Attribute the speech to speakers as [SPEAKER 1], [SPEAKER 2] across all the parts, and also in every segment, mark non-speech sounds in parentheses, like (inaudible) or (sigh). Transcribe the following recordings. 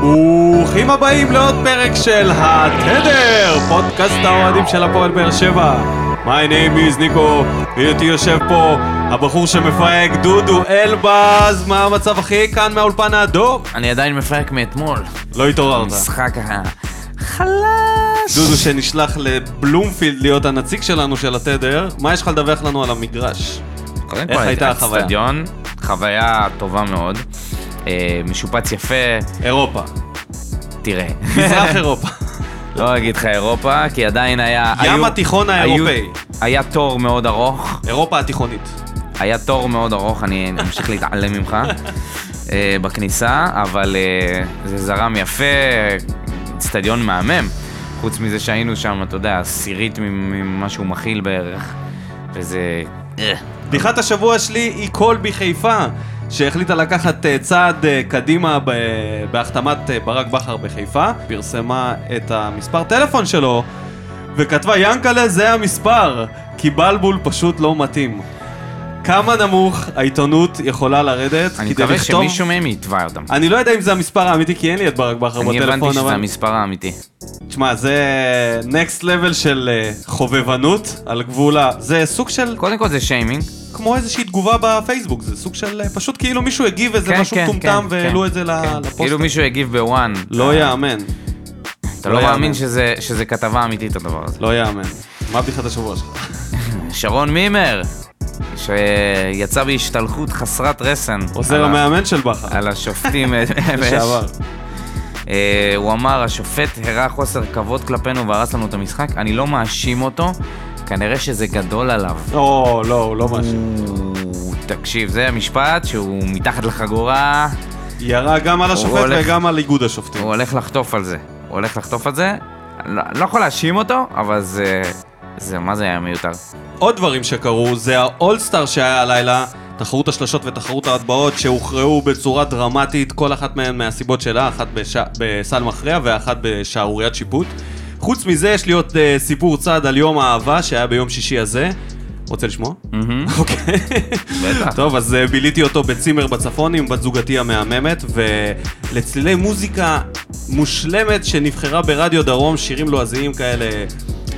[SPEAKER 1] ברוכים הבאים לעוד פרק של התדר, פודקאסט האוהדים של הפועל באר שבע. My name is ניקו, ואיתי יושב פה הבחור שמפהק, דודו אלבז, מה המצב אחי? כאן מהאולפן האדום?
[SPEAKER 2] אני עדיין מפרק מאתמול.
[SPEAKER 1] לא התעוררת.
[SPEAKER 2] משחק חלש.
[SPEAKER 1] דודו שנשלח לבלומפילד להיות הנציג שלנו של התדר, מה יש לך לדווח לנו על המגרש? איך הייתה החוויה?
[SPEAKER 2] חוויה טובה מאוד. אה, משופץ יפה,
[SPEAKER 1] אירופה.
[SPEAKER 2] תראה.
[SPEAKER 1] מזרח (laughs) אירופה.
[SPEAKER 2] לא אגיד לך אירופה, כי עדיין היה...
[SPEAKER 1] ים
[SPEAKER 2] היו-
[SPEAKER 1] התיכון
[SPEAKER 2] היו-
[SPEAKER 1] האירופאי.
[SPEAKER 2] היה תור מאוד ארוך,
[SPEAKER 1] אירופה התיכונית.
[SPEAKER 2] היה תור מאוד ארוך, אני אמשיך להתעלם ממך אה, בכניסה, אבל אה, זה זרם יפה, אצטדיון מהמם. חוץ מזה שהיינו שם, אתה יודע, עשירית ממה שהוא מכיל בערך, וזה... אה.
[SPEAKER 1] בדיחת השבוע שלי היא קולבי חיפה, שהחליטה לקחת אה, צעד אה, קדימה בהחתמת אה, ברק בכר בחיפה, פרסמה את המספר טלפון שלו, וכתבה ינקלה זה המספר, כי בלבול פשוט לא מתאים. כמה נמוך העיתונות יכולה לרדת
[SPEAKER 2] אני
[SPEAKER 1] כדי
[SPEAKER 2] מקווה
[SPEAKER 1] לכתוב...
[SPEAKER 2] שמישהו מהם יתבע אותם.
[SPEAKER 1] אני לא יודע אם זה המספר האמיתי, כי אין לי את ברק בכר
[SPEAKER 2] אני
[SPEAKER 1] בטלפון,
[SPEAKER 2] הבנתי שזה
[SPEAKER 1] אבל...
[SPEAKER 2] המספר האמיתי.
[SPEAKER 1] תשמע, זה next level של חובבנות על גבול ה... זה סוג של
[SPEAKER 2] קודם כל זה שיימינג.
[SPEAKER 1] כמו איזושהי תגובה בפייסבוק, זה סוג של אה, פשוט כאילו מישהו הגיב איזה
[SPEAKER 2] כן,
[SPEAKER 1] משהו
[SPEAKER 2] כן,
[SPEAKER 1] מטומטם
[SPEAKER 2] כן,
[SPEAKER 1] והעלו
[SPEAKER 2] כן,
[SPEAKER 1] את זה
[SPEAKER 2] כן.
[SPEAKER 1] לפוסט.
[SPEAKER 2] כאילו מישהו הגיב בוואן.
[SPEAKER 1] לא יאמן,
[SPEAKER 2] אתה
[SPEAKER 1] לא
[SPEAKER 2] לא. מאמין שזה שזה כתבה אמיתית הדבר הזה.
[SPEAKER 1] לא יאמן. מה בדיחת השבוע שלך? (laughs)
[SPEAKER 2] שרון מימר, שיצא בהשתלחות חסרת רסן.
[SPEAKER 1] עוזר המאמן של בכר,
[SPEAKER 2] על השופטים. (laughs) (laughs)
[SPEAKER 1] לשעבר.
[SPEAKER 2] אה, הוא אמר, השופט הראה חוסר כבוד כלפינו והרס לנו את המשחק. אני לא מאשים אותו, כנראה שזה גדול עליו.
[SPEAKER 1] או, לא, הוא לא מאשים.
[SPEAKER 2] הוא- תקשיב, זה המשפט שהוא מתחת לחגורה,
[SPEAKER 1] ירה גם על השופט
[SPEAKER 2] הולך-
[SPEAKER 1] וגם על איגוד השופטים.
[SPEAKER 2] הוא הולך לחטוף על זה. הוא הולך לחטוף על זה. לא, לא יכול להאשים אותו, אבל זה... זה, מה זה היה מיותר?
[SPEAKER 1] עוד דברים שקרו, זה האולסטאר שהיה הלילה, תחרות השלשות ותחרות ההטבעות שהוכרעו בצורה דרמטית, כל אחת מהן מהסיבות שלה, אחת בש... בסל מכריע ואחת בשערוריית שיפוט. חוץ מזה, יש לי עוד uh, סיפור צד על יום האהבה שהיה ביום שישי הזה. רוצה לשמוע? (laughs) אוקיי.
[SPEAKER 2] בטח.
[SPEAKER 1] טוב, אז אה, ביליתי אותו בצימר בצפון עם בת זוגתי המהממת, ולצלילי מוזיקה מושלמת שנבחרה ברדיו דרום, שירים לועזיים כאלה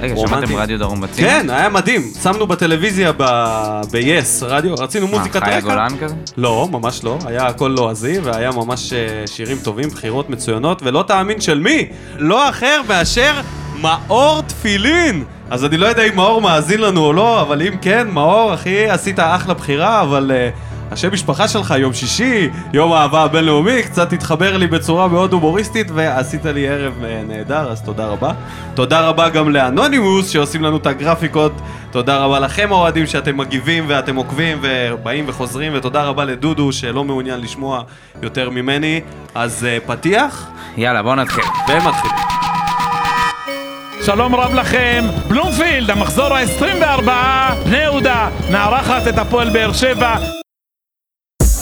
[SPEAKER 2] רגע. שמעתם רדיו דרום בצים?
[SPEAKER 1] כן, היה מדהים. שמנו בטלוויזיה ב-yes, רדיו, רצינו מוזיקת
[SPEAKER 2] מה, חיה
[SPEAKER 1] רקע.
[SPEAKER 2] גולן כזה?
[SPEAKER 1] לא, ממש לא. היה הכל לועזי, והיה ממש אה, שירים טובים, בחירות מצוינות, ולא תאמין של מי? לא אחר מאשר מאור תפילין. אז אני לא יודע אם מאור מאזין לנו או לא, אבל אם כן, מאור, אחי, עשית אחלה בחירה, אבל... אה, השם משפחה שלך, יום שישי, יום האהבה הבינלאומי, קצת התחבר לי בצורה מאוד הומוריסטית, ועשית לי ערב אה, נהדר, אז תודה רבה. תודה רבה גם לאנונימוס, שעושים לנו את הגרפיקות. תודה רבה לכם האוהדים שאתם מגיבים ואתם עוקבים ובאים וחוזרים, ותודה רבה לדודו שלא מעוניין לשמוע יותר ממני. אז אה, פתיח,
[SPEAKER 2] יאללה, בואו נתחיל.
[SPEAKER 1] ומתחילים.
[SPEAKER 3] שלום רב לכם, בלומפילד, המחזור ה-24, בני יהודה, מארחת את הפועל באר שבע.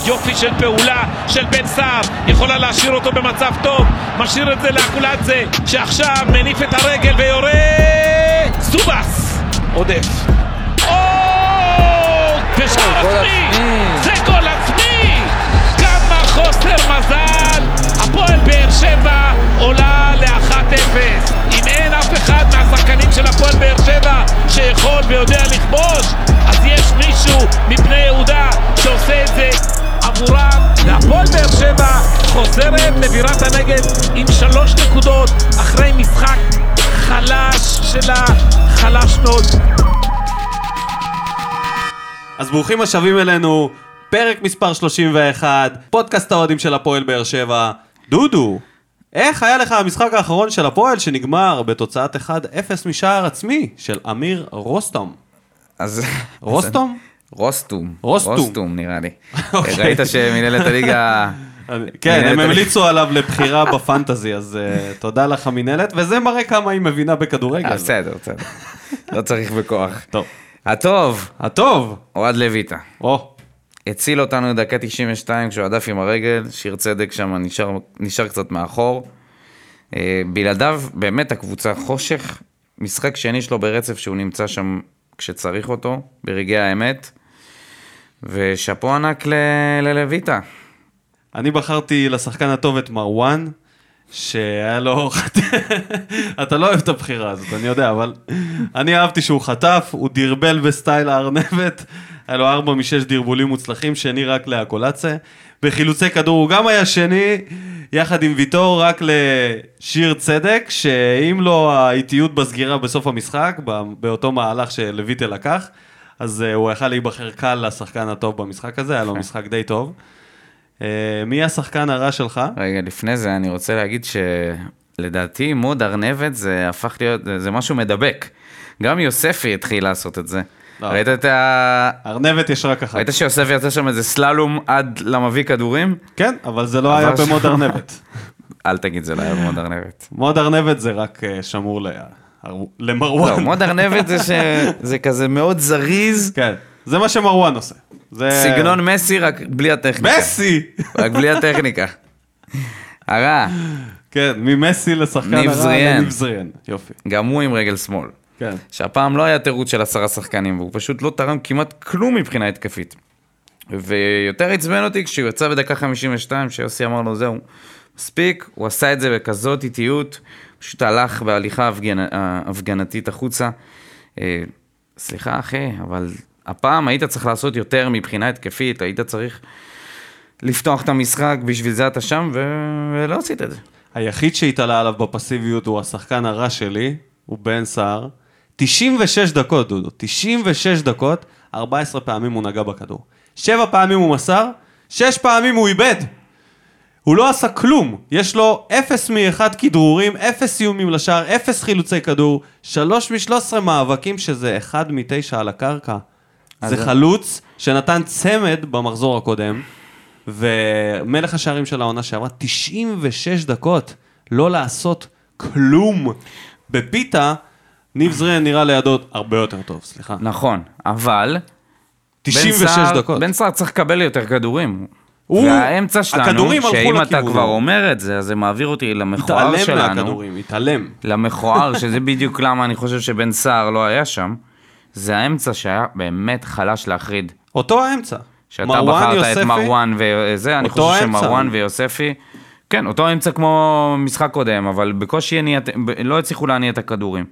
[SPEAKER 3] יופי של פעולה של בן סער, יכולה להשאיר אותו במצב טוב, משאיר את זה לאקולצה, שעכשיו מניף את הרגל ויורה... זובס! עודף. או! בשער! עצמי. זה גול עצמי! כמה חוסר מזל! הפועל באר שבע עולה ל-1-0. אם אין אף אחד מהשחקנים של הפועל באר שבע שיכול ויודע לכבוש, חוזרת לבירת הנגב עם שלוש נקודות אחרי משחק חלש שלה, חלש מאוד.
[SPEAKER 1] אז ברוכים השבים אלינו, פרק מספר 31, פודקאסט האוהדים של הפועל באר שבע. דודו, איך היה לך המשחק האחרון של הפועל שנגמר בתוצאת 1-0 משער עצמי של אמיר רוסטום?
[SPEAKER 2] אז...
[SPEAKER 1] רוסטום?
[SPEAKER 2] רוסטום.
[SPEAKER 1] רוסטום.
[SPEAKER 2] רוסטום נראה לי. (laughs)
[SPEAKER 1] אוקיי.
[SPEAKER 2] ראית שמנהלת הליגה...
[SPEAKER 1] כן, הם המליצו עליו לבחירה בפנטזי, אז אה, תודה לך המינהלת, וזה מראה כמה היא מבינה בכדורגל.
[SPEAKER 2] אה, בסדר, בסדר. לא צריך בכוח.
[SPEAKER 1] טוב.
[SPEAKER 2] הטוב,
[SPEAKER 1] הטוב,
[SPEAKER 2] אוהד לויטה.
[SPEAKER 1] או,
[SPEAKER 2] הציל אותנו דקה 92 כשהוא הדף עם הרגל, שיר צדק שם נשאר, נשאר קצת מאחור. אה, בלעדיו באמת הקבוצה חושך, משחק שני שלו ברצף שהוא נמצא שם כשצריך אותו, ברגעי האמת. ושאפו ענק ל- ללויטה.
[SPEAKER 1] אני בחרתי לשחקן הטוב את מרואן. שהיה לו... (laughs) אתה לא אוהב את הבחירה הזאת, אני יודע, אבל אני אהבתי שהוא חטף, הוא דרבל בסטייל הארנבת, היה לו ארבע משש דרבולים מוצלחים, שני רק לאקולצה. בחילוצי כדור הוא גם היה שני, יחד עם ויטור, רק לשיר צדק, שאם לא האיטיות בסגירה בסוף המשחק, באותו מהלך שלויטה לקח, אז אה, הוא יכל להיבחר קל לשחקן הטוב במשחק הזה, היה לו משחק די טוב. אה, מי השחקן הרע שלך?
[SPEAKER 2] רגע, לפני זה אני רוצה להגיד שלדעתי מוד ארנבת זה הפך להיות, זה- משהו מדבק. גם יוספי התחיל לעשות את זה.
[SPEAKER 1] לא.
[SPEAKER 2] ראית את ה...
[SPEAKER 1] ארנבת יש רק אחת.
[SPEAKER 2] ראית שיוספי יוצא שם איזה סללום עד למביא כדורים?
[SPEAKER 1] כן, אבל זה לא היה
[SPEAKER 2] אבל
[SPEAKER 1] במוד ארנבת.
[SPEAKER 2] אל תגיד, זה לא היה במוד ארנבת.
[SPEAKER 1] מוד ארנבת זה רק אה, שמור ל-
[SPEAKER 2] לא,
[SPEAKER 1] למרואן.
[SPEAKER 2] מוד ארנבת זה ש... זה כזה מאוד זריז,
[SPEAKER 1] כן, זה מה שמרואן עושה. זה...
[SPEAKER 2] סגנון מסי רק בלי הטכניקה.
[SPEAKER 1] מסי!
[SPEAKER 2] רק בלי הטכניקה. הרע,
[SPEAKER 1] כן, ממסי לשחקן הרע. לניב זריאן. יופי.
[SPEAKER 2] גם הוא עם רגל שמאל.
[SPEAKER 1] כן.
[SPEAKER 2] שהפעם לא היה תירוץ של עשרה שחקנים, והוא פשוט לא תרם כמעט כלום מבחינה התקפית. ויותר עצבן אותי כשהוא יצא בדקה 52, שיוסי אמר לו, זהו, מספיק, הוא עשה את זה בכזאת איטיות, פשוט הלך בהליכה הפגנ... הפגנתית החוצה. אה, סליחה אחי, אבל הפעם היית צריך לעשות יותר מבחינה התקפית, היית צריך לפתוח את המשחק, בשביל זה אתה שם, ו... ולא עשית את זה.
[SPEAKER 1] היחיד שהתעלה עליו בפסיביות הוא השחקן הרע שלי, הוא בן סער. 96 דקות, דודו. 96 דקות, 14 פעמים הוא נגע בכדור. 7 פעמים הוא מסר, 6 פעמים הוא איבד. הוא לא עשה כלום. יש לו 0 מ-1 כדרורים, 0 איומים לשער, 0 חילוצי כדור, 3 מ-13 מאבקים, שזה 1 מ-9 על הקרקע. זה חלוץ שנתן צמד במחזור הקודם, ומלך השערים של העונה שעברה 96 דקות לא לעשות כלום. בפיתה, ניב זריאן נראה לידו הרבה יותר טוב, סליחה.
[SPEAKER 2] נכון, אבל...
[SPEAKER 1] 96
[SPEAKER 2] בן סער-
[SPEAKER 1] דקות.
[SPEAKER 2] בן סער צריך לקבל יותר כדורים.
[SPEAKER 1] הוא-
[SPEAKER 2] והאמצע שלנו, שאם אתה. כבר אומר את זה, אז זה מעביר אותי למכוער
[SPEAKER 1] התעלם
[SPEAKER 2] שלנו.
[SPEAKER 1] מהכדורים, התעלם.
[SPEAKER 2] למכוער, שזה בדיוק למה אני חושב שבן סער לא היה שם. זה האמצע שהיה באמת חלש להחריד.
[SPEAKER 1] אותו האמצע.
[SPEAKER 2] שאתה בחרת
[SPEAKER 1] יוספי,
[SPEAKER 2] את מרואן וזה, אני חושב
[SPEAKER 1] האמצע.
[SPEAKER 2] שמרואן ויוספי, כן, אותו אמצע כמו משחק קודם, אבל בקושי הניע, ב- לא הצליחו להניע את הכדורים.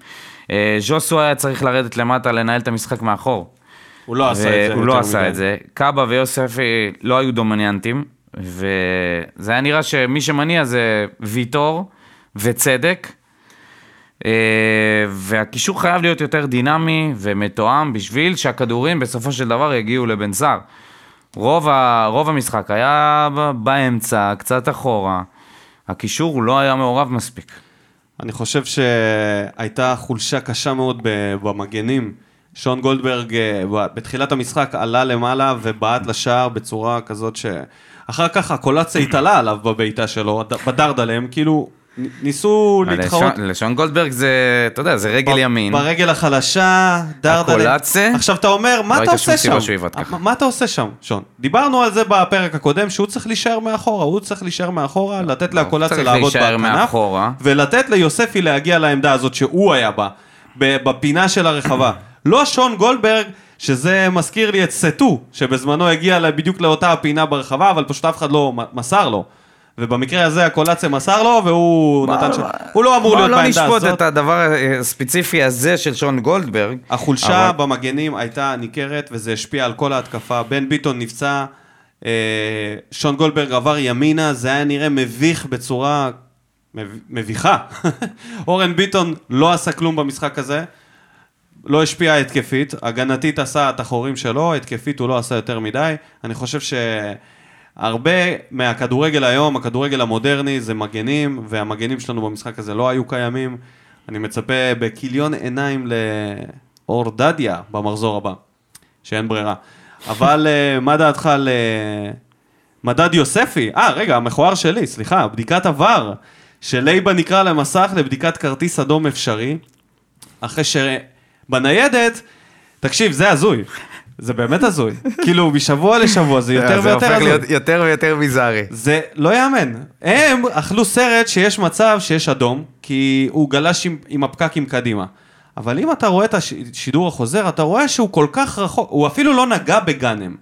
[SPEAKER 2] אה, ז'וסו היה צריך לרדת למטה, לנהל את המשחק מאחור.
[SPEAKER 1] הוא לא עשה את זה. יותר
[SPEAKER 2] לא עשה
[SPEAKER 1] מדי.
[SPEAKER 2] את זה. קאבה ויוספי לא היו דומיננטים, וזה היה נראה שמי שמניע זה ויטור וצדק. אה, והקישור חייב להיות יותר דינמי ומתואם בשביל שהכדורים בסופו של דבר יגיעו לבן סער. רוב, ה, רוב המשחק היה באמצע, קצת אחורה. הקישור לא היה מעורב מספיק.
[SPEAKER 1] אני חושב שהייתה חולשה קשה מאוד במגנים. שון גולדברג אה, בתחילת המשחק עלה למעלה ובעט לשער בצורה כזאת ש... אחר כך הקולציה התעלה עליו בבעיטה שלו, בדרדלם, כאילו ניסו להתחרות.
[SPEAKER 2] לשון, גולדברג זה, אתה יודע, זה רגל ימין.
[SPEAKER 1] ברגל החלשה, דרדלם.
[SPEAKER 2] הקולציה?
[SPEAKER 1] עכשיו אתה אומר, מה
[SPEAKER 2] לא
[SPEAKER 1] אתה
[SPEAKER 2] הייתה שום
[SPEAKER 1] עושה
[SPEAKER 2] סיבה
[SPEAKER 1] שם?
[SPEAKER 2] שהוא יבעט ככה.
[SPEAKER 1] מה- אתה עושה שם, שון? דיברנו על זה בפרק הקודם, שהוא צריך להישאר מאחורה, הוא צריך להישאר מאחורה, לתת לקולציה
[SPEAKER 2] צריך
[SPEAKER 1] לעבוד בכנף. ולתת ליוספי להגיע לעמדה הזאת שהוא היה בה, בפינה של הרחבה. (coughs) לא שון גולדברג, שזה מזכיר לי את סטו, שבזמנו הגיע בדיוק לאותה הפינה ברחבה, אבל פשוט אף אחד לא מסר לו. ובמקרה הזה הקולציה מסר לו, והוא נתן שם... הוא לא אמור להיות
[SPEAKER 2] בוא לא
[SPEAKER 1] בעמדה
[SPEAKER 2] נשפוט
[SPEAKER 1] הזאת.
[SPEAKER 2] את הדבר הספציפי הזה של שון גולדברג.
[SPEAKER 1] החולשה במגנים הייתה ניכרת, וזה השפיע על כל ההתקפה. בן ביטון נפצע, אה, שון גולדברג עבר ימינה, זה היה נראה מביך בצורה מב- מביכה. (laughs) אורן ביטון לא עשה כלום במשחק הזה, לא השפיע התקפית, הגנתית עשה את החורים שלו, התקפית הוא לא עשה יותר מדי. אני חושב שהרבה מהכדורגל היום, הכדורגל המודרני, זה מגנים, והמגנים שלנו במשחק הזה לא היו קיימים. אני מצפה בכיליון עיניים לאור דדיה במחזור הבא, שאין ברירה. אבל אה, מה דעתך על אה, מדד יוספי? אה, רגע, המכוער שלי, סליחה, בדיקת עבר. שלייבה נקרא למסך לבדיקת כרטיס אדום אפשרי, אחרי שבניידת, תקשיב, זה הזוי. זה באמת הזוי. כאילו, משבוע לשבוע זה (laughs) יותר
[SPEAKER 2] זה
[SPEAKER 1] ויותר
[SPEAKER 2] הופך
[SPEAKER 1] הזוי.
[SPEAKER 2] להיות יותר ויותר ביזארי.
[SPEAKER 1] זה לא יאמן. הם אכלו סרט שיש מצב שיש אדום, כי הוא גלש עם, עם הפקקים קדימה. אבל אם אתה רואה את השידור החוזר, אתה רואה שהוא כל כך רחוק, הוא אפילו לא נגע בגאנם.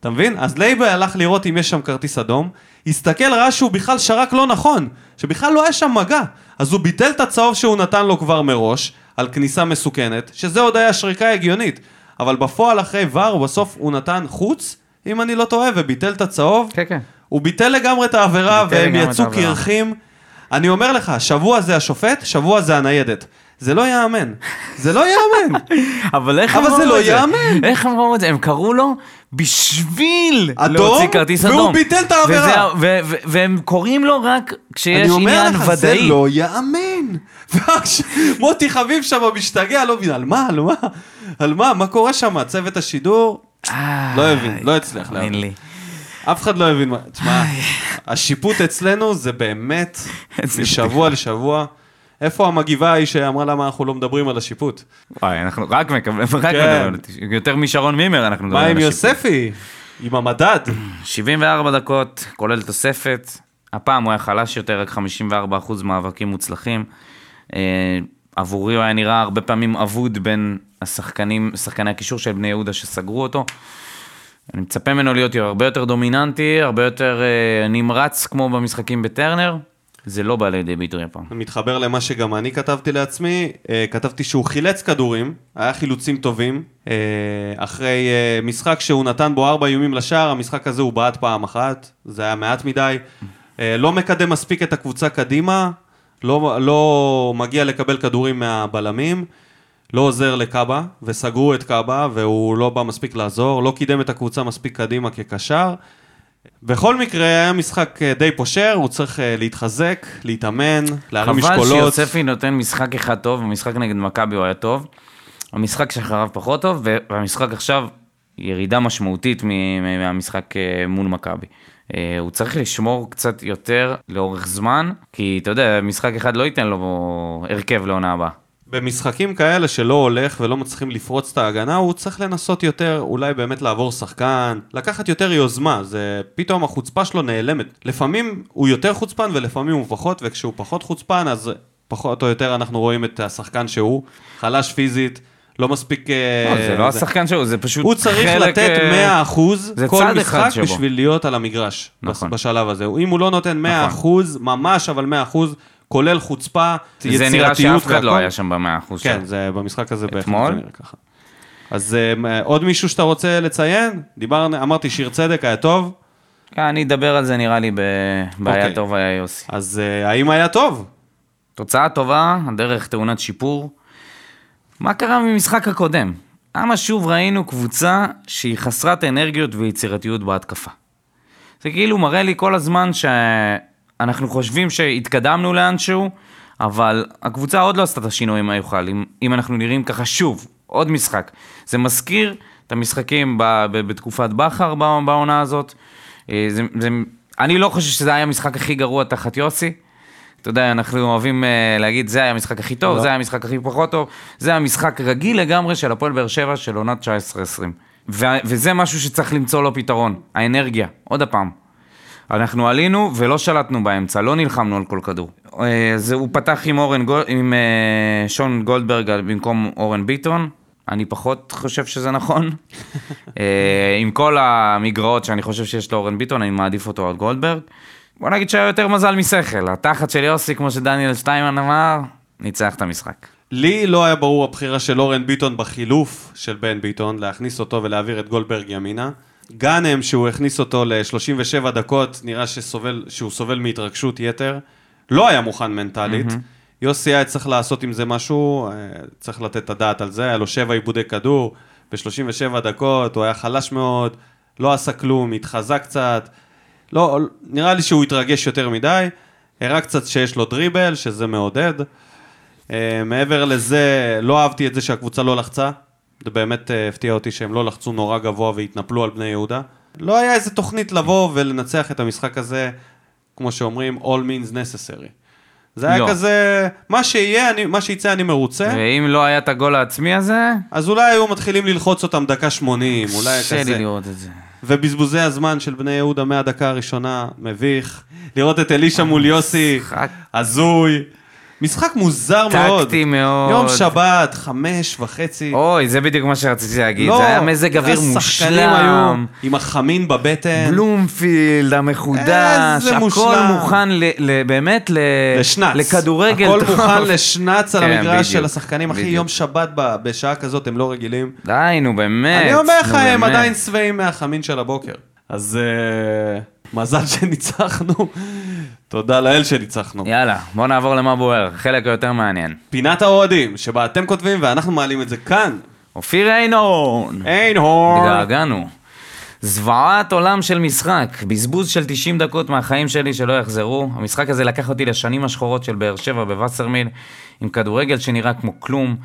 [SPEAKER 1] אתה מבין? אז לייבל הלך לראות אם יש שם כרטיס אדום, הסתכל, ראה שהוא בכלל שרק לא נכון. שבכלל לא היה שם מגע. אז הוא ביטל את הצהוב שהוא נתן לו כבר מראש, על כניסה מסוכנת, שזה עוד היה שריקה הגיונית. אבל בפועל אחרי ור, בסוף הוא נתן חוץ, אם אני לא טועה, וביטל את הצהוב.
[SPEAKER 2] כן, כן.
[SPEAKER 1] הוא ביטל לגמרי את העבירה, והם יצאו. קרחים. אני אומר לך, שבוע זה השופט, שבוע זה הניידת. זה לא ייאמן. זה לא ייאמן. (laughs)
[SPEAKER 2] אבל איך
[SPEAKER 1] אבל זה
[SPEAKER 2] ראו
[SPEAKER 1] לא
[SPEAKER 2] את זה?
[SPEAKER 1] ייאמן.
[SPEAKER 2] איך ראו את זה? הם קראו לו בשביל
[SPEAKER 1] אדום,
[SPEAKER 2] להוציא כרטיס
[SPEAKER 1] והוא
[SPEAKER 2] אדום.
[SPEAKER 1] ביטל את העבירה.
[SPEAKER 2] וזה- ו- ו- והם קוראים לו רק כשיש
[SPEAKER 1] אני אומר
[SPEAKER 2] עניין
[SPEAKER 1] לך, זה
[SPEAKER 2] ודאי.
[SPEAKER 1] לא ייאמן. (laughs) מוטי חביב שם משתגע, לא מבין, על מה, על מה? על מה? מה קורה שם? צוות השידור? לא הבין, לא הצליח להבין.
[SPEAKER 2] לי.
[SPEAKER 1] אף אחד לא הבין מה... תשמע, השיפוט אצלנו זה באמת (laughs) משבוע לשבוע. איפה המגיבה ההיא שאמרה למה אנחנו לא מדברים על השיפוט?
[SPEAKER 2] וואי, אנחנו רק מקבלים, רק
[SPEAKER 1] כן.
[SPEAKER 2] מדברים, יותר משרון מימר אנחנו
[SPEAKER 1] מה
[SPEAKER 2] מדברים
[SPEAKER 1] עם
[SPEAKER 2] על השיפוט.
[SPEAKER 1] יוספי? עם המדד? (clears throat)
[SPEAKER 2] 74 דקות, כולל תוספת. הפעם הוא היה חלש יותר, רק 54% מאבקים מוצלחים. אה, עבורי הוא היה נראה הרבה פעמים אבוד בין השחקנים, שחקני הקישור של בני יהודה שסגרו אותו. אני מצפה ממנו להיות הרבה יותר דומיננטי, הרבה יותר אה, נמרץ כמו במשחקים בטרנר. זה לא בא לידי ביטוי הפעם.
[SPEAKER 1] מתחבר למה שגם אני כתבתי לעצמי, אה, כתבתי שהוא חילץ כדורים, היה חילוצים טובים, אה, אחרי אה, משחק שהוא נתן בו ארבע איומים לשער, המשחק הזה הוא בעט פעם אחת, זה היה מעט מדי, לא מקדם מספיק את הקבוצה קדימה, לא, לא מגיע לקבל כדורים מהבלמים, לא עוזר לקאבה, וסגרו את קאבה, והוא לא בא מספיק לעזור, לא קידם את הקבוצה מספיק קדימה כקשר. בכל מקרה, היה משחק אה, די פושר, הוא צריך אה, להתחזק, להתאמן, להרים
[SPEAKER 2] חבל
[SPEAKER 1] משקולות.
[SPEAKER 2] שיוספי נותן משחק אחד טוב, המשחק נגד מכבי הוא היה טוב. המשחק שאחריו פחות טוב, והמשחק עכשיו ירידה משמעותית מהמשחק אה, מול מכבי. הוא צריך לשמור קצת יותר לאורך זמן, כי אתה יודע, משחק אחד לא ייתן לו הרכב לעונה הבאה.
[SPEAKER 1] במשחקים כאלה שלא הולך ולא מצליחים לפרוץ את ההגנה, הוא צריך לנסות יותר, אולי באמת לעבור שחקן, לקחת יותר יוזמה, זה פתאום החוצפה שלו נעלמת. לפעמים הוא יותר חוצפן ולפעמים הוא פחות, וכשהוא פחות חוצפן אז פחות או יותר אנחנו רואים את השחקן שהוא, חלש פיזית, לא מספיק... אה,
[SPEAKER 2] לא, זה לא השחקן שלו, זה פשוט
[SPEAKER 1] הוא צריך
[SPEAKER 2] חלק,
[SPEAKER 1] לתת
[SPEAKER 2] אה,
[SPEAKER 1] 100%
[SPEAKER 2] זה
[SPEAKER 1] כל משחק. בשביל להיות על המגרש,
[SPEAKER 2] נכון.
[SPEAKER 1] בשלב הזה. אם הוא לא נותן 100%, ממש אבל 100%, כולל חוצפה,
[SPEAKER 2] זה
[SPEAKER 1] יצירתיות
[SPEAKER 2] נראה שאף אחד לא
[SPEAKER 1] והכל.
[SPEAKER 2] היה שם במאה אחוז
[SPEAKER 1] כן. זה במשחק הזה בהחלט? זה נראה ככה. אז אה, עוד מישהו שאתה רוצה לציין? דיברנו, אמרתי שיר צדק היה טוב,
[SPEAKER 2] כן, אני אדבר על זה נראה לי בבעיה
[SPEAKER 1] אוקיי.
[SPEAKER 2] טוב היה יוסי.
[SPEAKER 1] אז אה, האם היה טוב?
[SPEAKER 2] תוצאה טובה, הדרך טעונת שיפור. מה קרה ממשחק הקודם? למה שוב ראינו קבוצה שהיא חסרת אנרגיות ויצירתיות בהתקפה? זה כאילו מראה לי כל הזמן שאנחנו חושבים שהתקדמנו לאנשהו, אבל הקבוצה עוד לא עשתה את השינויים היוכל, אם, אם אנחנו נראים ככה שוב, עוד משחק. זה מזכיר את המשחקים ב, ב, בתקופת בכר בעונה הזאת. אה, זה, זה, אני לא חושב שזה היה המשחק הכי גרוע תחת יוסי. אתה יודע, אנחנו אוהבים uh, להגיד, זה היה המשחק הכי טוב,
[SPEAKER 1] לא.
[SPEAKER 2] זה היה המשחק הכי פחות טוב, זה היה משחק רגיל לגמרי של הפועל באר שבע של עונת 19-20. ו- וזה משהו שצריך למצוא לו פתרון, האנרגיה, עוד הפעם. אנחנו עלינו ולא שלטנו באמצע, לא נלחמנו על כל כדור. אה, זה, הוא פתח עם, אורן, גול- עם אה, שון גולדברג במקום אורן ביטון, אני פחות חושב שזה נכון. (laughs) אה, עם כל המגרעות שאני חושב שיש לאורן ביטון, אני מעדיף אותו על גולדברג. בוא נגיד שהיה יותר מזל משכל, התחת של יוסי, כמו שדניאל שטיימן אמר, ניצח את המשחק.
[SPEAKER 1] לי לא היה ברור הבחירה של אורן ביטון בחילוף של בן ביטון, להכניס אותו ולהעביר את גולדברג ימינה. גאנם, שהוא הכניס אותו ל-37 דקות, נראה שסובל, שהוא סובל מהתרגשות יתר. לא היה מוכן מנטלית. יוסי היה צריך לעשות עם זה משהו, אה, צריך לתת את הדעת על זה, היה לו שבע עיבודי כדור ב-37 דקות, הוא היה חלש מאוד, לא עשה כלום, התחזק קצת. לא, נראה לי שהוא התרגש יותר מדי, הראה קצת שיש לו דריבל, שזה מעודד. Uh, מעבר לזה, לא אהבתי את זה שהקבוצה לא לחצה. זה באמת uh, הפתיע אותי שהם לא לחצו נורא גבוה והתנפלו על בני יהודה. לא היה איזה תוכנית לבוא ולנצח את המשחק הזה, כמו שאומרים, all means necessary. זה היה
[SPEAKER 2] לא.
[SPEAKER 1] כזה, מה שיהיה, אני, מה שיצא אני מרוצה,
[SPEAKER 2] ואם לא היה את הגול העצמי הזה,
[SPEAKER 1] אז אולי היו מתחילים ללחוץ אותם דקה 80, אולי
[SPEAKER 2] קשה לי
[SPEAKER 1] כזה.
[SPEAKER 2] לראות את זה.
[SPEAKER 1] ובזבוזי הזמן של בני יהודה מהדקה הראשונה, מביך. לראות את אלישע מול יוסי. הזוי. משחק מוזר מאוד.
[SPEAKER 2] טקטי מאוד.
[SPEAKER 1] יום שבת, חמש וחצי.
[SPEAKER 2] אוי, זה בדיוק מה שרציתי להגיד.
[SPEAKER 1] לא,
[SPEAKER 2] זה היה מזג אוויר
[SPEAKER 1] היו
[SPEAKER 2] מושלם.
[SPEAKER 1] עם החמין בבטן.
[SPEAKER 2] בלומפילד המחודש,
[SPEAKER 1] איזה
[SPEAKER 2] הכל
[SPEAKER 1] מושלם.
[SPEAKER 2] מוכן ל, ל, באמת ל,
[SPEAKER 1] לשנץ.
[SPEAKER 2] לכדורגל
[SPEAKER 1] הכל
[SPEAKER 2] טוב.
[SPEAKER 1] מוכן לשנץ על
[SPEAKER 2] כן,
[SPEAKER 1] המגרש
[SPEAKER 2] בדיוק,
[SPEAKER 1] של השחקנים. אחי,
[SPEAKER 2] בדיוק.
[SPEAKER 1] יום שבת ב- בשעה כזאת הם לא רגילים.
[SPEAKER 2] די, נו באמת.
[SPEAKER 1] אני אומר לך, הם. עדיין שבעים מהחמין של הבוקר. אז אה, מזל (laughs) שניצחנו. תודה לאל שניצחנו.
[SPEAKER 2] יאללה, בוא נעבור למה בוער, חלק היותר מעניין.
[SPEAKER 1] פינת האוהדים, שבה אתם כותבים ואנחנו מעלים את זה כאן.
[SPEAKER 2] אופיר איינון.
[SPEAKER 1] אין הור.
[SPEAKER 2] התגעגענו. זוועת עולם של משחק, בזבוז של 90 דקות מהחיים שלי שלא יחזרו. המשחק הזה לקח אותי לשנים השחורות של באר שבע בווסרמיל, עם כדורגל שנראה כמו כלום.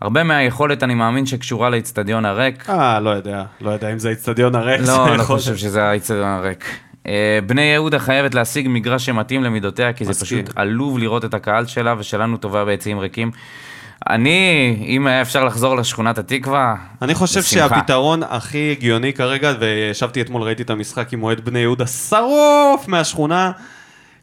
[SPEAKER 2] הרבה מהיכולת אני מאמין שקשורה לאיצטדיון הריק.
[SPEAKER 1] אה, לא יודע. לא יודע אם זה האיצטדיון הריק.
[SPEAKER 2] לא, לא
[SPEAKER 1] יכול-
[SPEAKER 2] חושב שזה האיצטדיון הריק. אה, בני יהודה חייבת להשיג מגרש שמתאים למידותיה, כי זה. פשוט עלוב לראות את הקהל שלה, ושלנו טובה ביציעים ריקים. אני, אם היה אפשר לחזור לשכונת התקווה,
[SPEAKER 1] אני חושב
[SPEAKER 2] בשמחה.
[SPEAKER 1] שהפתרון הכי הגיוני כרגע, וישבתי אתמול, ראיתי את המשחק עם אוהד בני יהודה שרוף מהשכונה,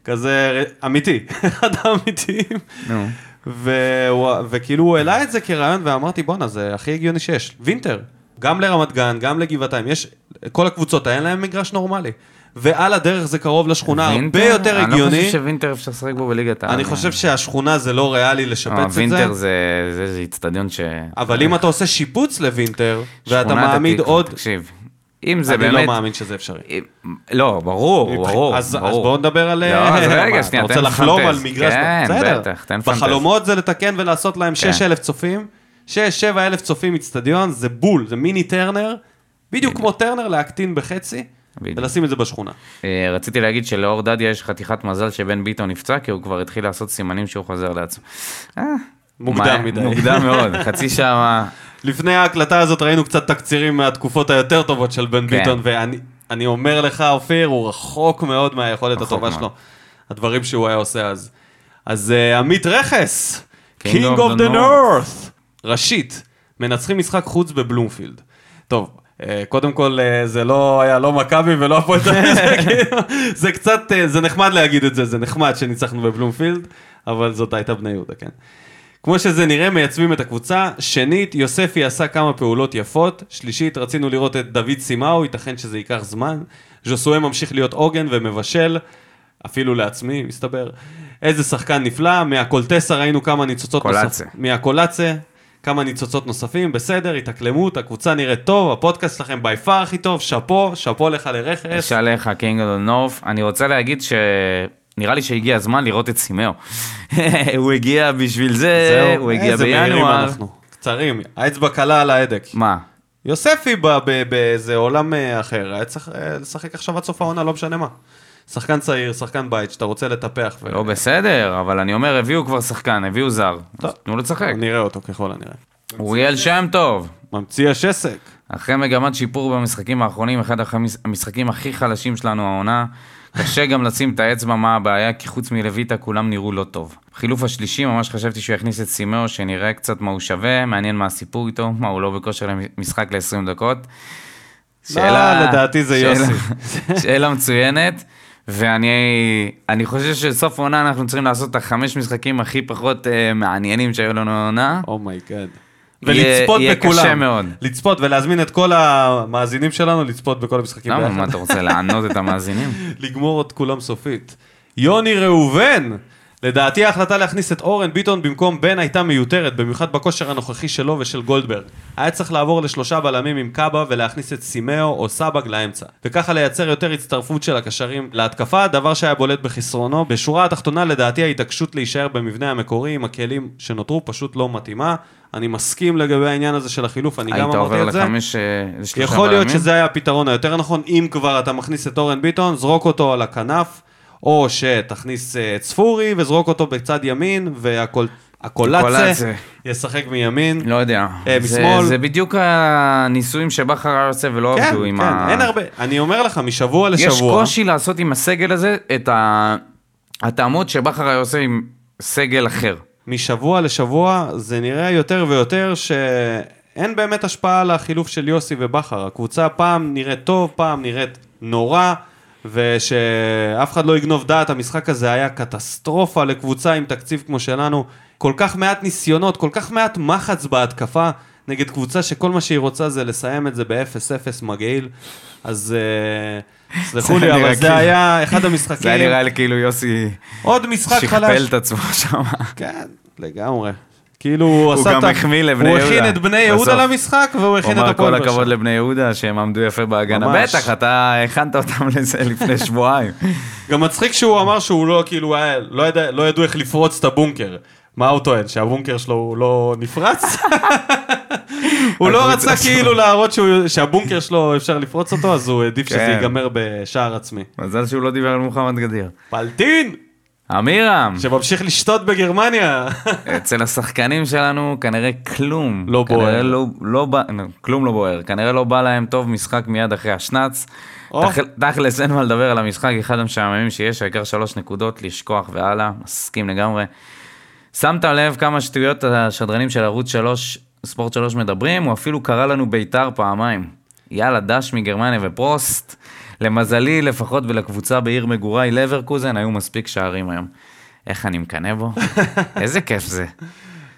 [SPEAKER 1] כזה אמיתי, (laughs) אחד האמיתיים.
[SPEAKER 2] נו.
[SPEAKER 1] והוא- וכאילו הוא העלה את זה כרעיון, ואמרתי, בואנה, זה הכי הגיוני שיש. וינטר, גם לרמת גן, גם לגבעתיים, יש, כל הקבוצות, אין להם מגרש נורמלי. ועל הדרך זה קרוב לשכונה, הרבה
[SPEAKER 2] וינטר?
[SPEAKER 1] יותר
[SPEAKER 2] אני לא
[SPEAKER 1] הגיוני.
[SPEAKER 2] חושב שווינטר אפשר לשחק בו בליגת העל.
[SPEAKER 1] אני חושב שהשכונה זה לא ריאלי לשפץ
[SPEAKER 2] אה,
[SPEAKER 1] את זה.
[SPEAKER 2] וינטר זה איצטדיון ש...
[SPEAKER 1] אבל אם אתה עושה שיפוץ לווינטר, ואתה מעמיד עוד...
[SPEAKER 2] תקשיב, אם זה
[SPEAKER 1] אני
[SPEAKER 2] באמת...
[SPEAKER 1] לא מאמין שזה אפשרי.
[SPEAKER 2] לא, ברור, ברור,
[SPEAKER 1] אז, אז. בואו נדבר על...
[SPEAKER 2] לא, אז
[SPEAKER 1] מה,
[SPEAKER 2] רגע,
[SPEAKER 1] אתה
[SPEAKER 2] שנייה,
[SPEAKER 1] רוצה
[SPEAKER 2] תן
[SPEAKER 1] לחלום על. מגרש?
[SPEAKER 2] כן,
[SPEAKER 1] בסדר.
[SPEAKER 2] בטח, תן לפנטז.
[SPEAKER 1] בחלומות זה לתקן ולעשות להם 6,000 צופים. 6-7 אלף צופים איצטדיון, זה בול, זה מיני טרנר. בדיוק כמו טרנר, להקטין בחצי. ולשים את זה בשכונה.
[SPEAKER 2] אה, רציתי להגיד שלאור דדיה יש חתיכת מזל שבן ביטון נפצע, כי הוא כבר התחיל לעשות סימנים שהוא חוזר לעצמו. אה,
[SPEAKER 1] מוקדם מדי.
[SPEAKER 2] מוקדם מאוד, (laughs) חצי שעה...
[SPEAKER 1] לפני ההקלטה הזאת ראינו קצת תקצירים מהתקופות היותר טובות של בן
[SPEAKER 2] כן.
[SPEAKER 1] ביטון, ואני אני אומר לך, אופיר, הוא רחוק מאוד מהיכולת הטובה. שלו. הדברים שהוא היה עושה אז. אז אה, עמית רכס,
[SPEAKER 2] King of
[SPEAKER 1] of
[SPEAKER 2] the
[SPEAKER 1] North. ראשית, מנצחים משחק חוץ בבלומפילד. טוב, קודם כל אה, זה לא היה לא מכבי ולא הפועל תל אביב, זה (laughs) כאילו- קצת, אה, זה נחמד להגיד את זה, זה נחמד שניצחנו בבלומפילד, אבל זאת הייתה בני יהודה, כן. כמו שזה נראה, מייצבים את הקבוצה. שנית, יוספי עשה כמה פעולות יפות. שלישית, רצינו לראות את דוד סימאו, ייתכן שזה ייקח זמן. ז'וסואה ממשיך להיות עוגן ומבשל, אפילו לעצמי, מסתבר. איזה שחקן נפלא, מהקולטסה ראינו כמה ניצוצות
[SPEAKER 2] קולאצה.
[SPEAKER 1] נוספות. מהקולאצה, כמה ניצוצות נוספים, בסדר, התאקלמות, הקבוצה נראית טוב, הפודקאסט שלכם בי פאר הכי טוב, שאפו, שאפו לך לרכס.
[SPEAKER 2] יש עליך קינג אוף נורף. אני רוצה להגיד ש... נראה לי שהגיע הזמן לראות את סימאו. (laughs) הוא הגיע בשביל זה,
[SPEAKER 1] זהו,
[SPEAKER 2] הוא הגיע
[SPEAKER 1] איזה מהירים
[SPEAKER 2] בינואר.
[SPEAKER 1] אנחנו. קצרים, האצבע קלה על ההדק.
[SPEAKER 2] מה?
[SPEAKER 1] יוספי באיזה עולם אה, אחר, היה צריך אה, לשחק עכשיו עד סוף העונה, לא משנה מה. שחקן צעיר, שחקן בית, שאתה רוצה לטפח. ו-
[SPEAKER 2] לא בסדר, אבל אני אומר, הביאו כבר שחקן, הביאו זר.
[SPEAKER 1] טוב.
[SPEAKER 2] תנו לו לשחק.
[SPEAKER 1] נראה אותו ככל הנראה.
[SPEAKER 2] אוריאל שם טוב.
[SPEAKER 1] ממציא השסק.
[SPEAKER 2] אחרי מגמת שיפור במשחקים האחרונים, אחד המש- המשחקים הכי חלשים שלנו העונה, קשה גם לשים את האצבע מה הבעיה, כי חוץ מלויטה כולם נראו לא טוב. חילוף השלישי, ממש חשבתי שהוא יכניס את סימאו, שנראה קצת מה הוא שווה, מעניין מה הסיפור איתו, מה הוא לא בכושר למשחק ל-20 דקות.
[SPEAKER 1] לא, לדעתי זה
[SPEAKER 2] שאלה-
[SPEAKER 1] יוסי. (laughs)
[SPEAKER 2] שאלה מצוינת, ואני אני חושב שסוף העונה אנחנו צריכים לעשות את החמש משחקים הכי פחות אה, מעניינים שהיו לנו העונה.
[SPEAKER 1] oh my god.
[SPEAKER 2] יהיה-
[SPEAKER 1] ולצפות
[SPEAKER 2] יהיה
[SPEAKER 1] בכולם.
[SPEAKER 2] קשה מאוד.
[SPEAKER 1] לצפות ולהזמין את כל המאזינים שלנו לצפות בכל המשחקים
[SPEAKER 2] למה. מה אתה רוצה לענות את המאזינים? (laughs)
[SPEAKER 1] לגמור את כולם סופית. יוני ראובן! לדעתי ההחלטה להכניס את אורן ביטון במקום בן הייתה מיותרת, במיוחד בכושר הנוכחי שלו ושל גולדברג. היה צריך לעבור לשלושה בלמים עם קאבה ולהכניס את סימאו או סבג לאמצע. וככה לייצר יותר הצטרפות של הקשרים להתקפה, דבר שהיה בולט בחסרונו. בשורה התחתונה לדעתי ההתעקשות להישאר במבנה המקורי עם הכלים שנותרו פשוט לא מתאימה. אני מסכים לגבי העניין הזה של החילוף, אני גם
[SPEAKER 2] היית
[SPEAKER 1] אמרתי
[SPEAKER 2] עובר
[SPEAKER 1] את זה.
[SPEAKER 2] לחמש, אה, לשלושה
[SPEAKER 1] יכול להיות? שזה היה הפתרון היותר נכון, אם כבר אתה מכניס את אורן ביטון, זרוק אותו על הכנף, או שתכניס אה, את ספורי וזרוק אותו בצד ימין, והקולצה
[SPEAKER 2] הקולצה.
[SPEAKER 1] ישחק מימין.
[SPEAKER 2] לא יודע.
[SPEAKER 1] אה, משמאל.
[SPEAKER 2] זה בדיוק הניסויים שבכר היה עושה ולא
[SPEAKER 1] כן,
[SPEAKER 2] עבדו עם
[SPEAKER 1] כן,
[SPEAKER 2] ה...
[SPEAKER 1] אין הרבה. אני אומר לך, משבוע
[SPEAKER 2] יש
[SPEAKER 1] לשבוע,
[SPEAKER 2] קושי לעשות עם הסגל הזה את ה- התאמות שבכר היה עושה עם סגל אחר.
[SPEAKER 1] משבוע לשבוע זה נראה יותר ויותר שאין באמת השפעה על החילוף של יוסי ובכר. הקבוצה פעם נראית טוב, פעם נראית נורא, ושאף אחד לא יגנוב דעת, המשחק הזה היה קטסטרופה לקבוצה עם תקציב כמו שלנו. כל כך מעט ניסיונות, כל כך מעט מחץ בהתקפה נגד קבוצה שכל מה שהיא רוצה זה לסיים את זה ב-0-0 מגעיל. אז אה, סלחו לי, אבל זה
[SPEAKER 2] כאילו-
[SPEAKER 1] היה אחד המשחקים.
[SPEAKER 2] זה היה נראה לי כאילו יוסי
[SPEAKER 1] עוד משחק
[SPEAKER 2] שכפל
[SPEAKER 1] חלש.
[SPEAKER 2] את עצמו שם.
[SPEAKER 1] כן, לגמרי. כאילו הוא עשה
[SPEAKER 2] גם
[SPEAKER 1] את ה-
[SPEAKER 2] החמיא לבני
[SPEAKER 1] הוא הכין
[SPEAKER 2] יהודה.
[SPEAKER 1] את בני יהודה. למשחק והוא
[SPEAKER 2] הוא
[SPEAKER 1] הכין את הפועל
[SPEAKER 2] כל
[SPEAKER 1] באר שבע.
[SPEAKER 2] הכבוד לבני יהודה שהם עמדו יפה בהגנה. בטח, אתה הכנת אותם לזה לפני (laughs) שבועיים.
[SPEAKER 1] גם מצחיק שהוא אמר שהוא לא, כאילו, הוא לא, לא ידעו איך לפרוץ את הבונקר. מה הוא טוען? שהבונקר שלו הוא לא נפרץ? (laughs) הוא לא רצה. כאילו להראות שהוא, שהבונקר שלו אפשר לפרוץ אותו, אז הוא העדיף שזה
[SPEAKER 2] כן.
[SPEAKER 1] ייגמר בשער עצמי.
[SPEAKER 2] מזל שהוא לא דיבר על מוחמד גדיר.
[SPEAKER 1] פלטין!
[SPEAKER 2] אמירם,
[SPEAKER 1] שממשיך לשתות בגרמניה.
[SPEAKER 2] אצל השחקנים שלנו כנראה כלום.
[SPEAKER 1] לא
[SPEAKER 2] כנראה
[SPEAKER 1] בוער.
[SPEAKER 2] לא, לא כלום לא בוער. כנראה לא בא להם טוב משחק מיד אחרי השנץ. תכלס אין מה לדבר על המשחק, אחד המשעממים שיש, העיקר שלוש נקודות, לשכוח והלאה, מסכים לגמרי. שמת לב כמה שטויות השדרנים של ערוץ 3, ספורט 3 מדברים? הוא אפילו קרא לנו בית"ר פעמיים. יאללה, דש מגרמניה ו Prost. למזלי, לפחות ולקבוצה בעיר מגוריי, לברקוזן, היו מספיק שערים היום. איך אני מקנא בו? (laughs) איזה כיף זה.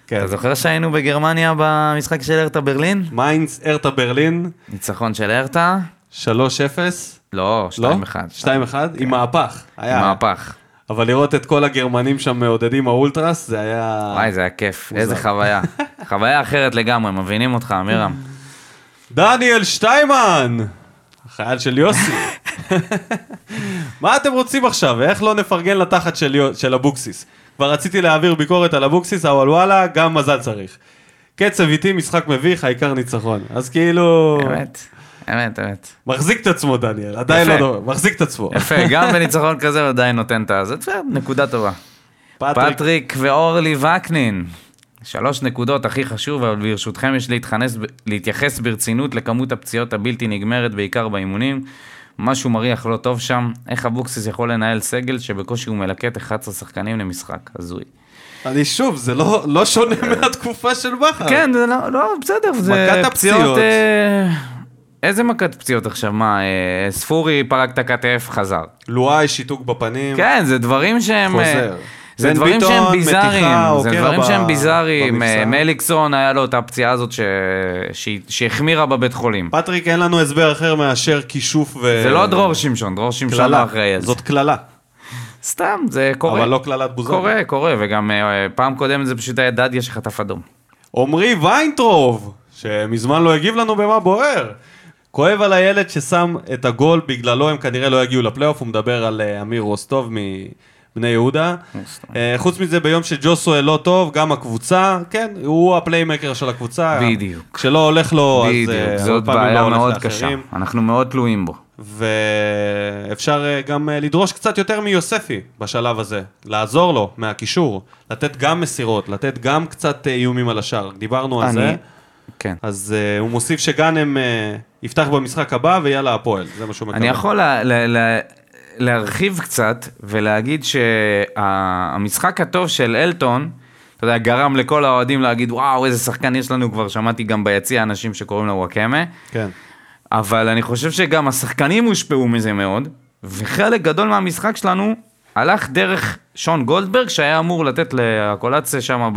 [SPEAKER 1] כן.
[SPEAKER 2] אתה זוכר שהיינו בגרמניה במשחק של הרטה ברלין?
[SPEAKER 1] מיינץ, הרטה ברלין,
[SPEAKER 2] ניצחון של הרטה?
[SPEAKER 1] 3-0.
[SPEAKER 2] לא, 2-1.
[SPEAKER 1] לא? 2-1? עם מהפך. היה.
[SPEAKER 2] מהפך.
[SPEAKER 1] אבל לראות את כל הגרמנים שם מעודדים האולטרס, זה היה...
[SPEAKER 2] וואי, זה היה כיף, איזה חוויה. (laughs) חוויה אחרת לגמרי, מבינים אותך, אמירם.
[SPEAKER 1] דניאל שטיימן! החייל של יוסי. מה אתם רוצים עכשיו? איך לא נפרגן לתחת של, יו- של אבוקסיס? כבר רציתי להעביר ביקורת על אבוקסיס, אבל וואלה, גם מזל צריך. קצב איטי, משחק מביך, העיקר ניצחון. אז כאילו...
[SPEAKER 2] אמת, אמת, אמת.
[SPEAKER 1] מחזיק את עצמו, דניאל, עדיין לא
[SPEAKER 2] יפה.
[SPEAKER 1] דומה, מחזיק את עצמו.
[SPEAKER 2] יפה, גם (laughs) בניצחון כזה הוא עדיין נותן את ה... זה נקודה טובה.
[SPEAKER 1] פטריק,
[SPEAKER 2] פטריק ואורלי וקנין. שלוש נקודות הכי חשוב, אבל ברשותכם יש להתכנס, להתייחס ברצינות לכמות הפציעות הבלתי נגמרת, בעיקר באימונים. משהו מריח לא טוב שם. איך אבוקסיס יכול לנהל סגל שבקושי הוא מלקט 11 שחקנים למשחק? הזוי.
[SPEAKER 1] אני שוב, זה לא, לא שונה מהתקופה של בכר.
[SPEAKER 2] כן, זה לא, לא, בסדר, זה
[SPEAKER 1] מכת הפציעות.
[SPEAKER 2] פציעות... אה, איזה מכת פציעות עכשיו? מה, אה, ספורי פרק את הכתף, חזר.
[SPEAKER 1] לואי, שיתוק בפנים.
[SPEAKER 2] כן, זה דברים שהם... אה,
[SPEAKER 1] חוזר.
[SPEAKER 2] זה דברים
[SPEAKER 1] ביטון,
[SPEAKER 2] שהם ביזאריים, זה
[SPEAKER 1] עוקר
[SPEAKER 2] דברים שהם ביזאריים. אה, מליקסון היה לו את הפציעה הזאת ש... שהיא- שהחמירה בבית חולים.
[SPEAKER 1] פטריק, אין לנו הסבר אחר מאשר כישוף ו...
[SPEAKER 2] זה לא דרור שמשון, דרור שמשון לא. אחראי על זה.
[SPEAKER 1] זאת קללה,
[SPEAKER 2] סתם, זה קורה.
[SPEAKER 1] אבל לא קללת בוזגלו.
[SPEAKER 2] קורה, קורה, וגם אה, פעם קודמת זה פשוט היה דדיה שחטף אדום.
[SPEAKER 1] עמרי ויינטרוב, שמזמן לא הגיב לנו במה בוער. כואב על הילד ששם את הגול, בגללו הם כנראה לא יגיעו לפלייאוף, הוא מדבר על אה, אמיר רוסטוב מבני יהודה. אה, חוץ מזה, ביום שג'וסואל לא טוב, גם הקבוצה, כן, הוא הפליימקר של הקבוצה.
[SPEAKER 2] בדיוק.
[SPEAKER 1] כשלא הולך לו, אז
[SPEAKER 2] בדיוק,
[SPEAKER 1] אה,
[SPEAKER 2] זאת בעיה מאוד. קשה. אנחנו מאוד תלויים בו.
[SPEAKER 1] ואפשר אה, גם לדרוש קצת יותר מיוספי בשלב הזה, לעזור לו מהקישור, לתת גם מסירות, לתת גם קצת איומים על השאר, דיברנו על זה,
[SPEAKER 2] כן.
[SPEAKER 1] אז uh, הוא מוסיף שגאנם uh, יפתח במשחק הבא ויאללה הפועל, זה מה שהוא מקבל.
[SPEAKER 2] אני יכול לה, לה, לה, להרחיב קצת ולהגיד שהמשחק הטוב של אלטון, אתה יודע, גרם לכל האוהדים להגיד, וואו, איזה שחקן יש לנו, כבר שמעתי גם ביציע אנשים שקוראים לו וואקמה,
[SPEAKER 1] כן.
[SPEAKER 2] אבל אני חושב שגם השחקנים הושפעו מזה מאוד, וחלק גדול מהמשחק שלנו הלך דרך שון גולדברג, שהיה אמור לתת לקולציה שם